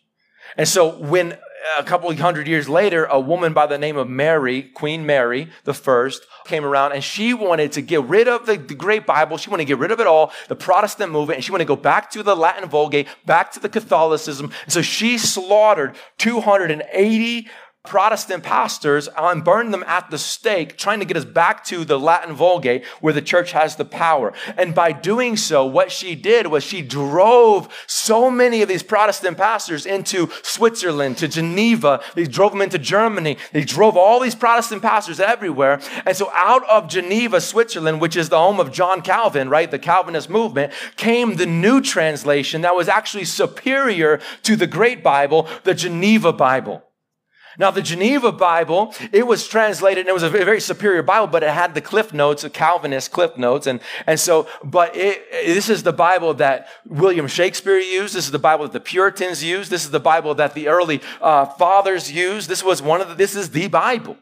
And so when a couple hundred years later, a woman by the name of Mary, Queen Mary the first, came around and she wanted to get rid of the, the, great Bible. She wanted to get rid of it all, the Protestant movement, and she wanted to go back to the Latin Vulgate, back to the Catholicism. And so she slaughtered 280 Protestant pastors and burned them at the stake, trying to get us back to the Latin Vulgate where the church has the power. And by doing so, what she did was she drove so many of these Protestant pastors into Switzerland, to Geneva. They drove them into Germany. They drove all these Protestant pastors everywhere. And so out of Geneva, Switzerland, which is the home of John Calvin, right? The Calvinist movement, came the new translation that was actually superior to the great Bible, the Geneva Bible. Now, the Geneva Bible, it was translated and it was a very superior Bible, but it had the cliff notes, the Calvinist cliff notes. And, and so, but it, this is the Bible that William Shakespeare used. This is the Bible that the Puritans used. This is the Bible that the early uh, fathers used. This was one of the, this is the Bible.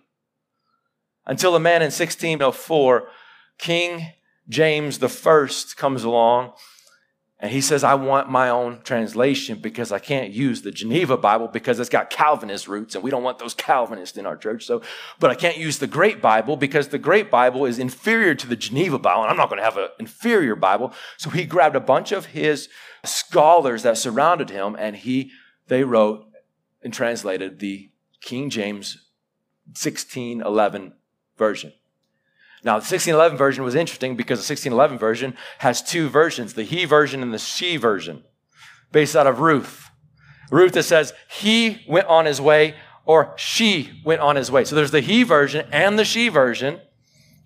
Until a man in 1604, King James First comes along And he says, I want my own translation because I can't use the Geneva Bible because it's got Calvinist roots and we don't want those Calvinists in our church. So, but I can't use the Great Bible because the Great Bible is inferior to the Geneva Bible and I'm not going to have an inferior Bible. So he grabbed a bunch of his scholars that surrounded him and he, they wrote and translated the King James 1611 version. Now, the 1611 version was interesting because the 1611 version has two versions the he version and the she version, based out of Ruth. Ruth that says, he went on his way or she went on his way. So there's the he version and the she version.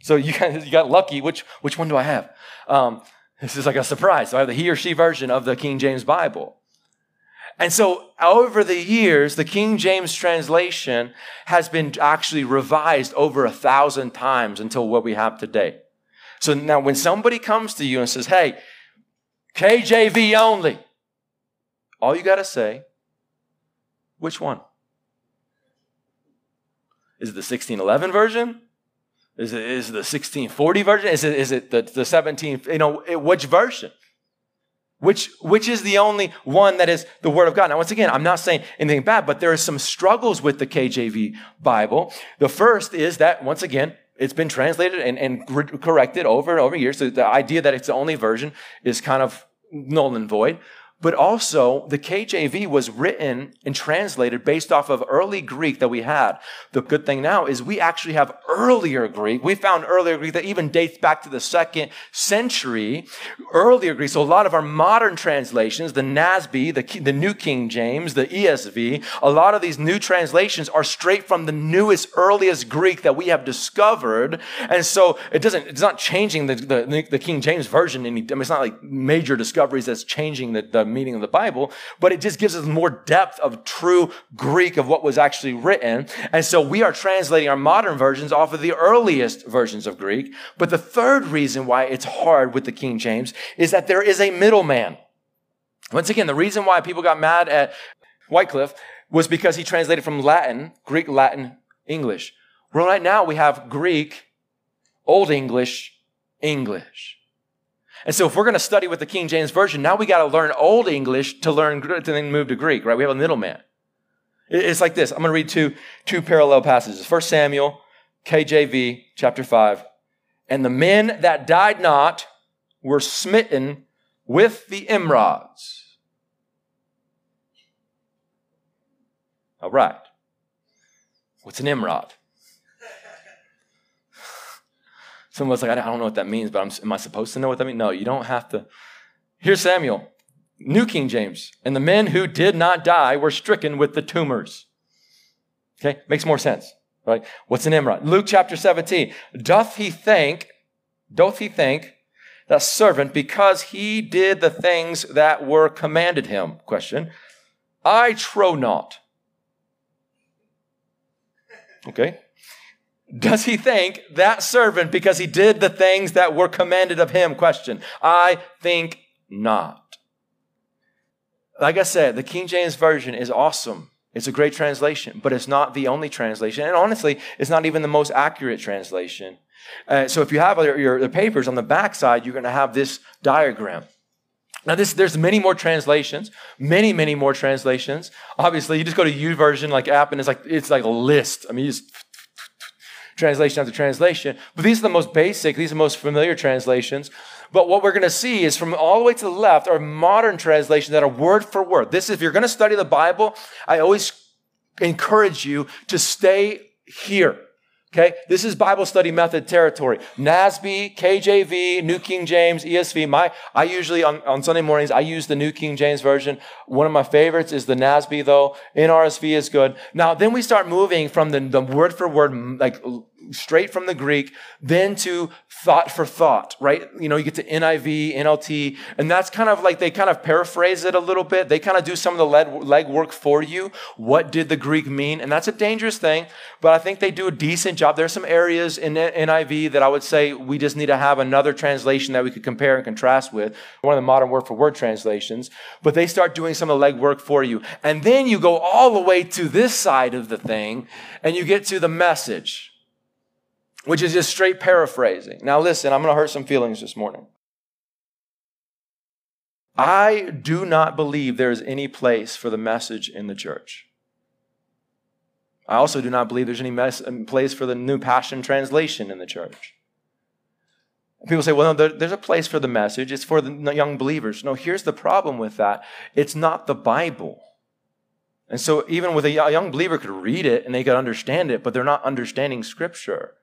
So you got, you got lucky. Which, which one do I have? Um, this is like a surprise. So I have the he or she version of the King James Bible. And so over the years, the King James translation has been actually revised over a thousand times until what we have today. So now when somebody comes to you and says, Hey, KJV only, all you got to say, which one? Is it the 1611 version? Is it, is it the 1640 version? Is it, is it the, the 17, you know, which version? Which, which is the only one that is the Word of God. Now, once again, I'm not saying anything bad, but there are some struggles with the KJV Bible. The first is that, once again, it's been translated and, and corrected over and over years. So the idea that it's the only version is kind of null and void. But also, the KJV was written and translated based off of early Greek that we had. The good thing now is we actually have earlier Greek. We found earlier Greek that even dates back to the second century. Earlier Greek. So a lot of our modern translations, the NASB, the, the New King James, the ESV, a lot of these new translations are straight from the newest, earliest Greek that we have discovered. And so it doesn't, it's not changing the, the, the King James version. Any, I mean, it's not like major discoveries that's changing the, the meaning of the Bible, but it just gives us more depth of true Greek of what was actually written. And so we are translating our modern versions off of the earliest versions of Greek. But the third reason why it's hard with the King James is that there is a middleman. Once again, the reason why people got mad at Wycliffe was because he translated from Latin, Greek, Latin, English. Well, right now we have Greek, Old English, English. And so if we're going to study with the King James Version, now we got to learn Old English to learn, to then move to Greek, right? We have a middleman. It's like this. I'm going to read two, two parallel passages. First Samuel, KJV, chapter 5. And the men that died not were smitten with the emerods. All right. What's an emerod? Someone's like, I don't know what that means, but I'm, am I supposed to know what that means? No, you don't have to. Here's Samuel, New King James. And the men who did not die were stricken with the tumors. Okay, makes more sense, right? What's an emerod? Luke chapter 17. Doth he think, doth he think that servant because he did the things that were commanded him? Question. I trow not. Okay. Does he thank that servant because he did the things that were commanded of him? Question. I think not. Like I said, the King James Version is awesome. It's a great translation, but it's not the only translation. And honestly, it's not even the most accurate translation. Uh, so if you have your, your, the papers on the back side, you're going to have this diagram. Now, this, there's many more translations, many, many more translations. Obviously, you just go to U YouVersion like app, and it's like it's like a list. I mean, you just translation after translation. But these are the most basic, these are the most familiar translations. But what we're going to see is from all the way to the left are modern translations that are word for word. This, is if you're going to study the Bible, I always encourage you to stay here. Okay, this is Bible study method territory. NASB, KJV, New King James, ESV. My, I usually on, on Sunday mornings I use the New King James version. One of my favorites is the NASB though. NRSV is good. Now then we start moving from the, the word for word like straight from the Greek, then to thought for thought, right? You know, you get to NIV, NLT, and that's kind of like they kind of paraphrase it a little bit. They kind of do some of the leg work for you. What did the Greek mean? And that's a dangerous thing, but I think they do a decent job. There are some areas in NIV that I would say we just need to have another translation that we could compare and contrast with, one of the modern word for word translations, but they start doing some of the leg work for you. And then you go all the way to this side of the thing and you get to the message which is just straight paraphrasing. Now, listen, I'm going to hurt some feelings this morning. I do not believe there is any place for the message in the church. I also do not believe there's any mes- um, place for the New Passion Translation in the church. People say, well, no, there, there's a place for the message. It's for the young believers. No, here's the problem with that it's not the Bible. And so, even with a young believer could read it and they could understand it, but they're not understanding Scripture.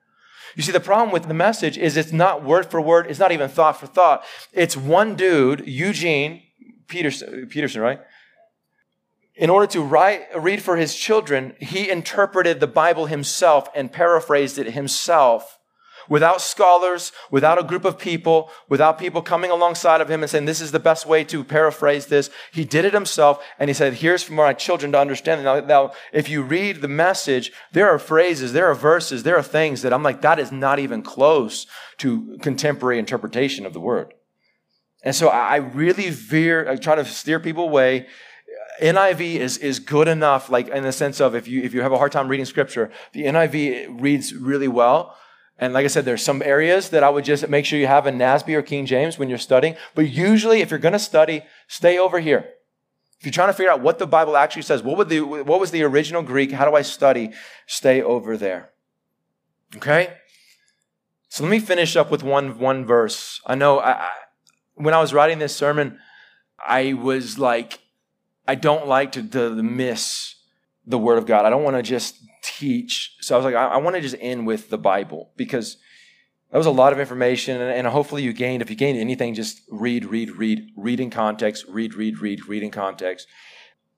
You see, the problem with the message is it's not word for word, it's not even thought for thought. It's one dude, Eugene Peterson, Peterson right? In order to write, read for his children, he interpreted the Bible himself and paraphrased it himself without scholars, without a group of people, without people coming alongside of him and saying, this is the best way to paraphrase this. He did it himself and he said, here's for my children to understand. Now, now, if you read the message, there are phrases, there are verses, there are things that I'm like, that is not even close to contemporary interpretation of the word. And so I really veer, I try to steer people away. NIV is, is good enough, like in the sense of if you, if you have a hard time reading scripture, the NIV reads really well and like I said, there's some areas that I would just make sure you have a NASB or King James when you're studying. But usually, if you're going to study, stay over here. If you're trying to figure out what the Bible actually says, what, would the, what was the original Greek? How do I study? Stay over there. Okay? So let me finish up with one, one verse. I know I, I, when I was writing this sermon, I was like, I don't like to, to miss the Word of God. I don't want to just teach. So I was like, I, I want to just end with the Bible because that was a lot of information. And, and, hopefully you gained, if you gained anything, just read, read, read, read in context, read, read, read, read in context.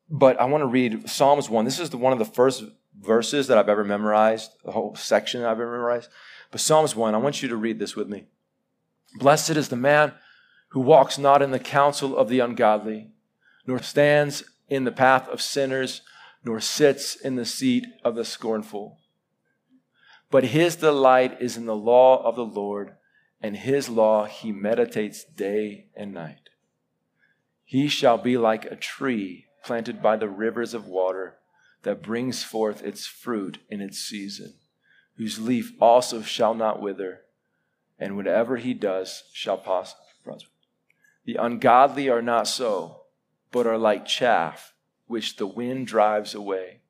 But I want to read Psalms 1. This is the, one of the first verses that I've ever memorized, the whole section I've ever memorized. But Psalms 1, I want you to read this with me. Blessed is the man who walks not in the counsel of the ungodly, nor stands in the path of sinners nor sits in the seat of the scornful. But his delight is in the law of the Lord, and his law he meditates day and night. He shall be like a tree planted by the rivers of water that brings forth its fruit in its season, whose leaf also shall not wither, and whatever he does shall prosper. The ungodly are not so, but are like chaff which the wind drives away.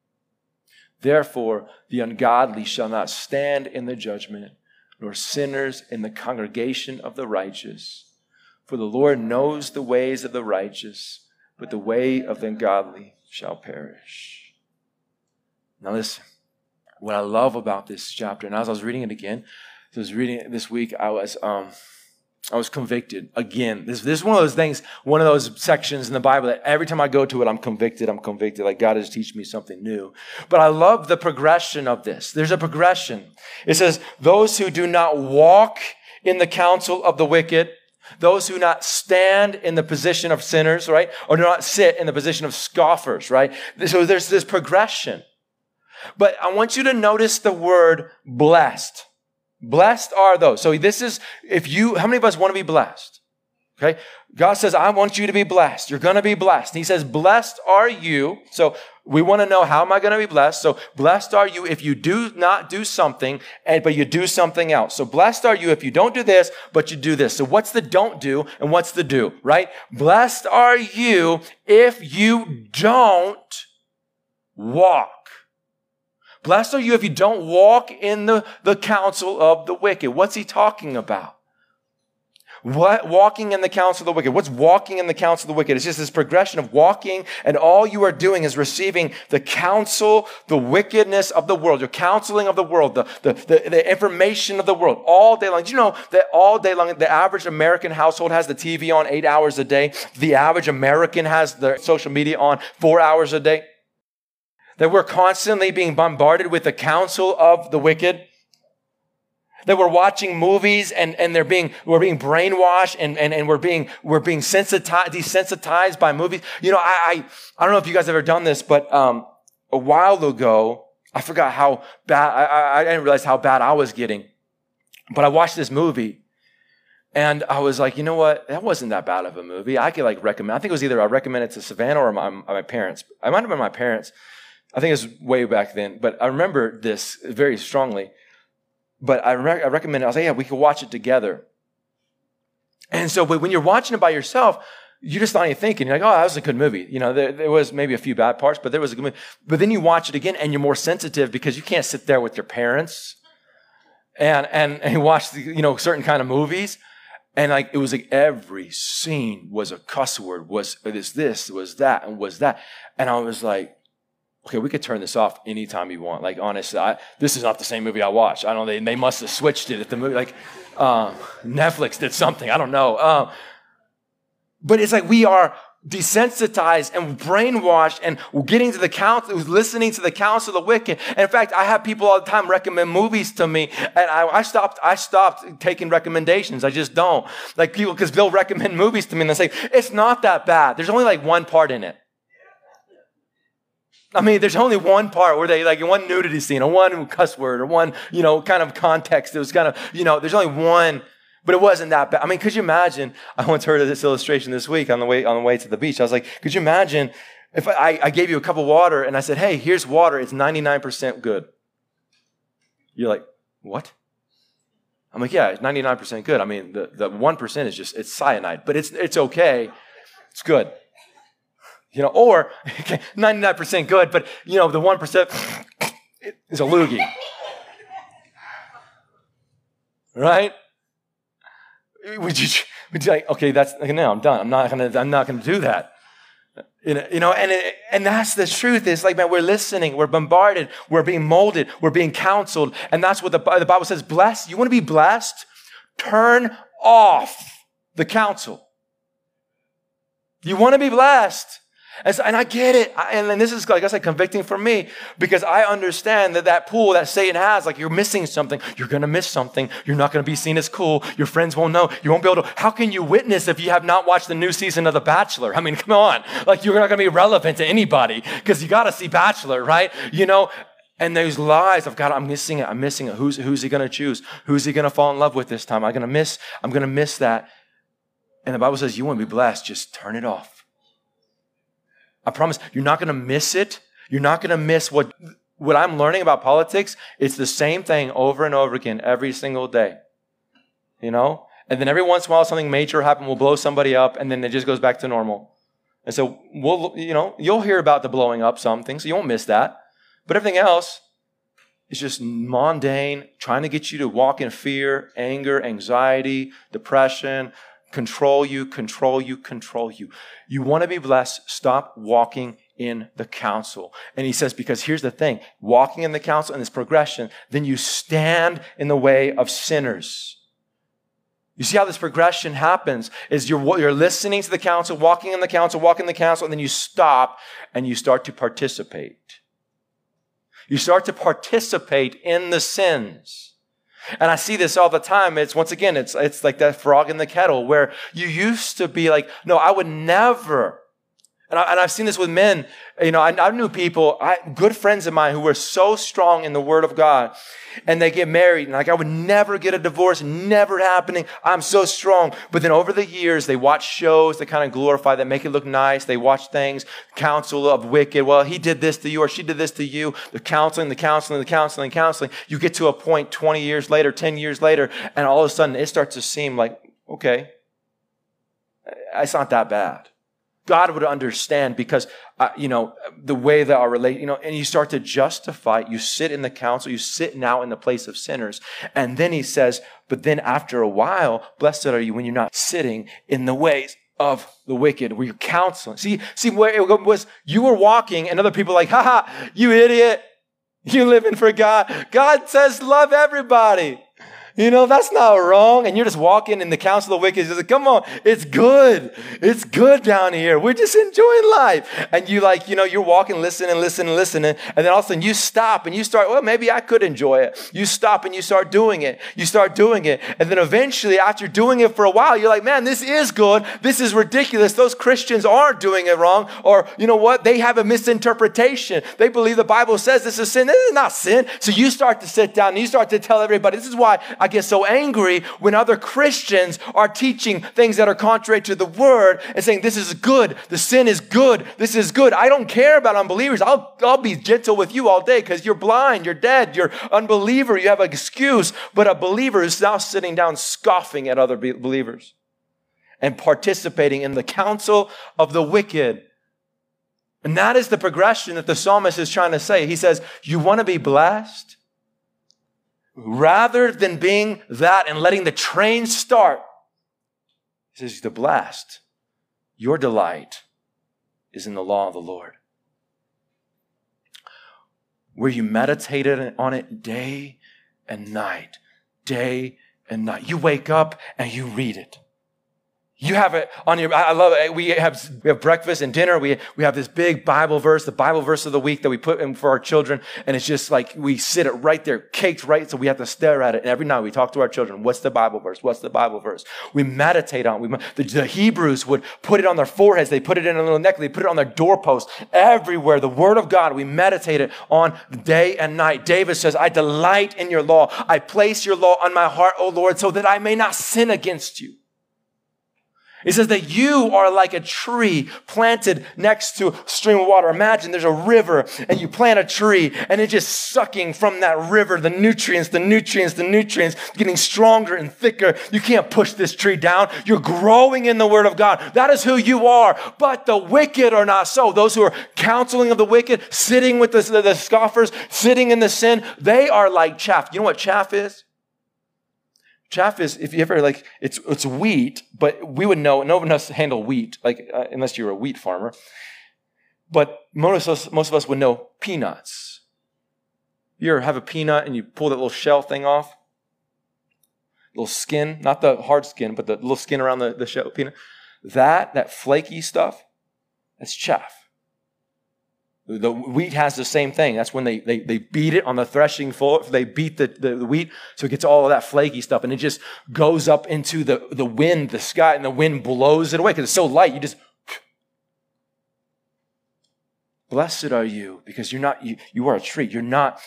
Therefore, the ungodly shall not stand in the judgment, nor sinners in the congregation of the righteous. For the Lord knows the ways of the righteous, but the way of the ungodly shall perish. Now, listen, what I love about this chapter, and as I was reading it again, I was reading it this week, I was, um, I was convicted again. This, this is one of those things, one of those sections in the Bible that every time I go to it, I'm convicted, I'm convicted. Like God is teaching me something new. But I love the progression of this. There's a progression. It says, those who do not walk in the counsel of the wicked, those who not stand in the position of sinners, right? Or do not sit in the position of scoffers, right? So there's this progression. But I want you to notice the word blessed. Blessed are those. So this is, if you, how many of us want to be blessed? Okay. God says, I want you to be blessed. You're going to be blessed. he says, blessed are you. So we want to know, how am I going to be blessed? So blessed are you if you do not do something, and, but you do something else. So blessed are you if you don't do this, but you do this. So what's the don't do and what's the do, right? Blessed are you if you don't walk Blessed are you if you don't walk in the, the counsel of the wicked. What's he talking about? What walking in the counsel of the wicked? What's walking in the counsel of the wicked? It's just this progression of walking, and all you are doing is receiving the counsel, the wickedness of the world, your counseling of the world, the, the, the, the information of the world all day long. Do you know that all day long, the average American household has the TV on eight hours a day? The average American has the social media on four hours a day? That we're constantly being bombarded with the counsel of the wicked, that we're watching movies and, and they're being, we're being brainwashed and, and, and we're being, we're being sensitized, desensitized by movies. You know, I, I, I don't know if you guys have ever done this, but, um, a while ago, I forgot how bad, I, I, didn't realize how bad I was getting, but I watched this movie and I was like, you know what? That wasn't that bad of a movie. I could like recommend, I think it was either I recommended it to Savannah or my, my parents. I might have been my parents. I think it was way back then, but I remember this very strongly. But I, re- I. I was like, yeah, we could watch it together. And so but when you're watching it by yourself, you're just not even thinking. You're like, oh, that was a good movie. You know, there, there was maybe a few bad parts, but there was a good movie. But then you watch it again and you're more sensitive because you can't sit there with your parents and, and, and watch, the, you know, certain kind of movies. And like, it was like every scene was a cuss word, was this, this, was that, and was that. And I was like, okay, we could turn this off anytime you want. Like, honestly, I, this is not the same movie I watched. I don't know, they, they must have switched it at the movie. Like, uh, Netflix did something. I don't know. Uh, but it's like we are desensitized and brainwashed and getting to the counsel, listening to the counsel of the wicked. And in fact, I have people all the time recommend movies to me, and I, I stopped. I stopped taking recommendations. I just don't like people because they'll recommend movies to me and they say it's not that bad. There's only like one part in it. I mean, there's only one part where they like one nudity scene or one cuss word or one, you know, kind of context. It was kind of, you know, there's only one, but it wasn't that bad. I mean, could you imagine? I once heard of this illustration this week on the way on the way to the beach. I was like, could you imagine if I, I gave you a cup of water and I said, hey, here's water, it's 99% good. You're like, what? I'm like, yeah, it's 99% good. I mean, the, the 1% is just, it's cyanide, but it's, it's okay. It's good. You know, or 99% good, but you know, the 1% is a loogie. Right? Would you, would you like, okay, that's, no, I'm done. I'm not gonna, I'm not gonna do that. You know, and, it, and that's the truth. It's like, man, we're listening, we're bombarded, we're being molded, we're being counseled. And that's what the, the Bible says, blessed. You want to be blessed? Turn off the counsel. You want to be blessed? And, and I get it. I, and, this is, like I said, convicting for me because I understand that that pool that Satan has, like you're missing something. You're going to miss something. You're not going to be seen as cool. Your friends won't know. You won't be able to. How can you witness if you have not watched the new season of The Bachelor? I mean, come on. Like you're not going to be relevant to anybody because you got to see Bachelor, right? You know, and those lies of God, I'm missing it. I'm missing it. Who's, who's he going to choose? Who's he going to fall in love with this time? I'm going to miss, I'm going to miss that. And the Bible says, you want to be blessed. Just turn it off. I promise you're not going to miss it. You're not going to miss what, what I'm learning about politics. It's the same thing over and over again every single day. You know? And then every once in a while something major happen will blow somebody up and then it just goes back to normal. And so we'll, you know, you'll hear about the blowing up something, so you won't miss that. But everything else is just mundane, trying to get you to walk in fear, anger, anxiety, depression, control you, control you, control you. You want to be blessed, stop walking in the counsel. And he says, because here's the thing walking in the counsel and this progression, then you stand in the way of sinners. You see how this progression happens is you're, you're listening to the counsel, walking in the counsel, walking in the counsel, and then you stop and you start to participate. You start to participate in the sins. And I see this all the time. It's once again, it's, it's like that frog in the kettle where you used to be like, no, I would never. And, I, have seen this with men. You know, I, I knew people, I, good friends of mine who were so strong in the word of God and they get married and like I would never get a divorce, never happening. I'm so strong. But then over the years, they watch shows that kind of glorify, that make it look nice. They watch things, counsel of wicked. Well, he did this to you or she did this to you. The counseling, the counseling, the counseling, counseling. You get to a point 20 years later, 10 years later, and all of a sudden it starts to seem like, okay, it's not that bad. God would understand because, uh, you know, the way that our relate, you know, and you start to justify, you sit in the council, you sit now in the place of sinners. And then he says, but then after a while, blessed are you when you're not sitting in the ways of the wicked, where you're counseling. See, see where it was, you were walking and other people like, haha, you idiot. You living for God. God says love everybody. You know, that's not wrong. And you're just walking in the council of the wicked. You're like, come on, it's good. It's good down here. We're just enjoying life. And you like, you know, you're walking, listening, listening, listening. And then all of a sudden you stop and you start, well, maybe I could enjoy it. You stop and you start doing it. You start doing it. And then eventually, after doing it for a while, you're like, man, this is good. This is ridiculous. Those Christians aren't doing it wrong. Or, you know what? They have a misinterpretation. They believe the Bible says this is sin. This is not sin. So you start to sit down and you start to tell everybody, this is why I get so angry when other Christians are teaching things that are contrary to the word and saying, this is good. The sin is good. This is good. I don't care about unbelievers. I'll, I'll be gentle with you all day because you're blind. You're dead. You're unbeliever. You have an excuse. But a believer is now sitting down scoffing at other believers. and participating in the counsel of the wicked. And that is the progression that the psalmist is trying to say. He says, You want to be blessed? Rather than being that and letting the train start, he says, The blast, your delight is in the law of the Lord. Where you meditated on it day and night, day and night. You wake up and you read it. You have it on your, I love it. We have, we have breakfast and dinner. We, we have this big Bible verse, the Bible verse of the week that we put in for our children. And it's just like we sit it right there, caked right. So we have to stare at it. And every night we talk to our children. What's the Bible verse? What's the Bible verse? We meditate on it. We, the, the Hebrews would put it on their foreheads. They put it in a little necklace. They put it on their doorpost. Everywhere. The word of God. We meditate it on day and night. David says, I delight in your law. I place your law on my heart, O Lord, so that I may not sin against you. It says that you are like a tree planted next to a stream of water. Imagine there's a river and you plant a tree and it's just sucking from that river the nutrients, the nutrients, the nutrients, getting stronger and thicker. You can't push this tree down. You're growing in the word of God. That is who you are. But the wicked are not so. Those who are counseling of the wicked, sitting with the, the, the scoffers, sitting in the sin, they are like chaff. You know what chaff is? Chaff is, if you ever like, it's, it's wheat, but we would know, no one knows to handle wheat, like, uh, unless you're a wheat farmer. But most of, us, most of us would know peanuts. You ever have a peanut and you pull that little shell thing off? Little skin, not the hard skin, but the little skin around the, the shell peanut. That, that flaky stuff, that's chaff. The wheat has the same thing. That's when they, they, they beat it on the threshing floor. They beat the, the, the, wheat so it gets all of that flaky stuff and it just goes up into the, the wind, the sky, and the wind blows it away because it's so light. You just. Blessed are you because you're not, you, you are a tree. You're not.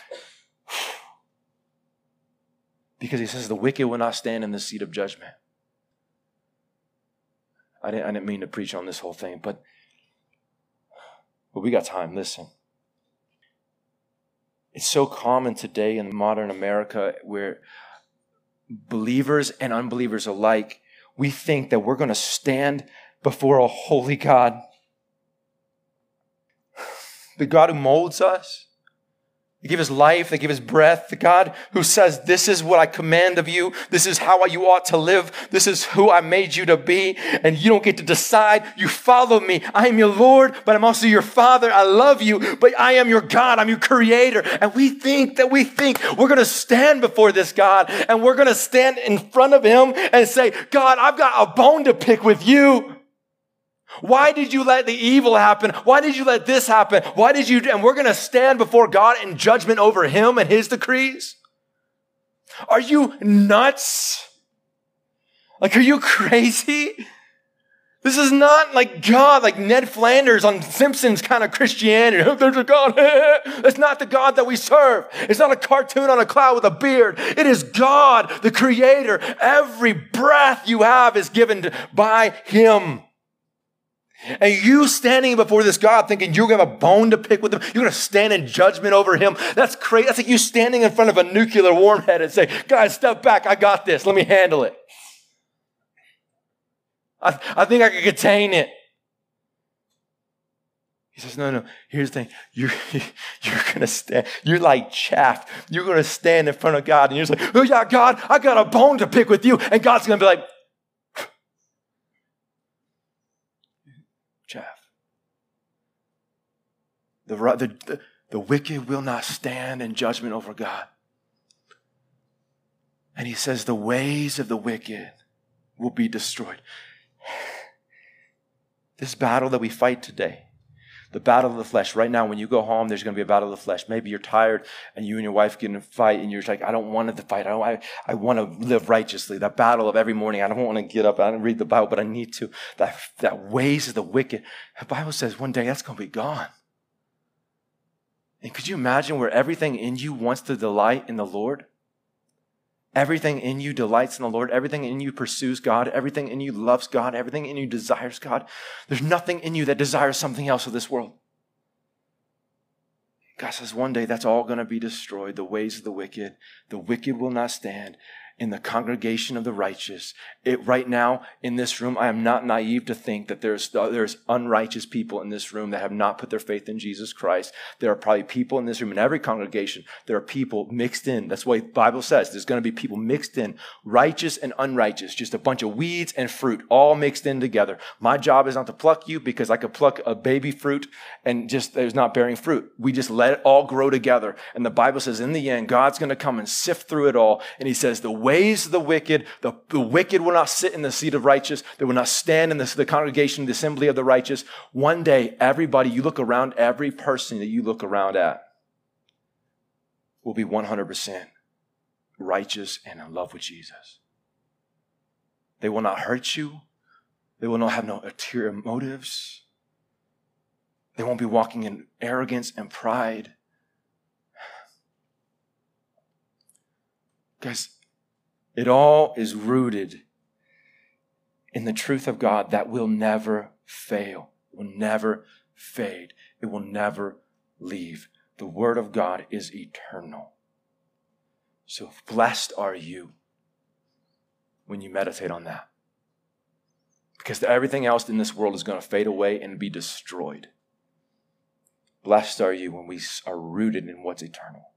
Because he says the wicked will not stand in the seat of judgment. I didn't, I didn't mean to preach on this whole thing, but but we got time. Listen. It's so common today in modern America where believers and unbelievers alike, we think that we're going to stand before a holy God. The God who molds us, they give us life. They give us breath. The God who says, this is what I command of you. This is how you ought to live. This is who I made you to be. And you don't get to decide. You follow me. I am your Lord, but I'm also your father. I love you, but I am your God. I'm your creator. And we think that we think we're going to stand before this God and we're going to stand in front of him and say, God, I've got a bone to pick with you. Why did you let the evil happen? Why did you let this happen? Why did you? And we're going to stand before God in judgment over him and his decrees. Are you nuts? Like, are you crazy? This is not like God, like Ned Flanders on Simpsons kind of Christianity. There's a God. It's not the God that we serve. It's not a cartoon on a cloud with a beard. It is God, the creator. Every breath you have is given by him. And you standing before this God thinking you're going to have a bone to pick with him, you're going to stand in judgment over him. That's crazy. That's like you standing in front of a nuclear warhead and say, guys, step back. I got this. Let me handle it. I, I think I can contain it. He says, no, no, here's the thing. You're, you're going to stand. You're like chaff. You're going to stand in front of God and you're just like, oh yeah, God, I got a bone to pick with you. And God's going to be like, The, the, the wicked will not stand in judgment over God. And he says, the ways of the wicked will be destroyed. This battle that we fight today, the battle of the flesh. Right now, when you go home, there's going to be a battle of the flesh. Maybe you're tired and you and your wife get in a fight and you're like, I don't want to fight. I, I, I want to live righteously. That battle of every morning. I don't want to get up. I don't read the Bible, but I need to. That, that ways of the wicked. The Bible says one day that's going to be gone. And could you imagine where everything in you wants to delight in the Lord? Everything in you delights in the Lord. Everything in you pursues God. Everything in you loves God. Everything in you desires God. There's nothing in you that desires something else of this world. God says one day that's all going to be destroyed. The ways of the wicked. The wicked will not stand. In the congregation of the righteous. It, right now in this room, I am not naive to think that there's, there's unrighteous people in this room that have not put their faith in Jesus Christ. There are probably people in this room, in every congregation, there are people mixed in. That's why the Bible says there's going to be people mixed in, righteous and unrighteous, just a bunch of weeds and fruit all mixed in together. My job is not to pluck you because I could pluck a baby fruit and just there's not bearing fruit. We just let it all grow together. And the Bible says in the end, God's going to come and sift through it all. And he says, the ways of the wicked, the, the wicked will not sit in the seat of righteous. They will not stand in the, the congregation, the assembly of the righteous. One day, everybody, you look around, every person that you look around at will be 100% righteous and in love with Jesus. They will not hurt you. They will not have no ulterior motives. They won't be walking in arrogance and pride. Guys, it all is rooted in the truth of God that will never fail, will never fade, it will never leave. The Word of God is eternal. So blessed are you when you meditate on that. Because everything else in this world is going to fade away and be destroyed. Blessed are you when we are rooted in what's eternal.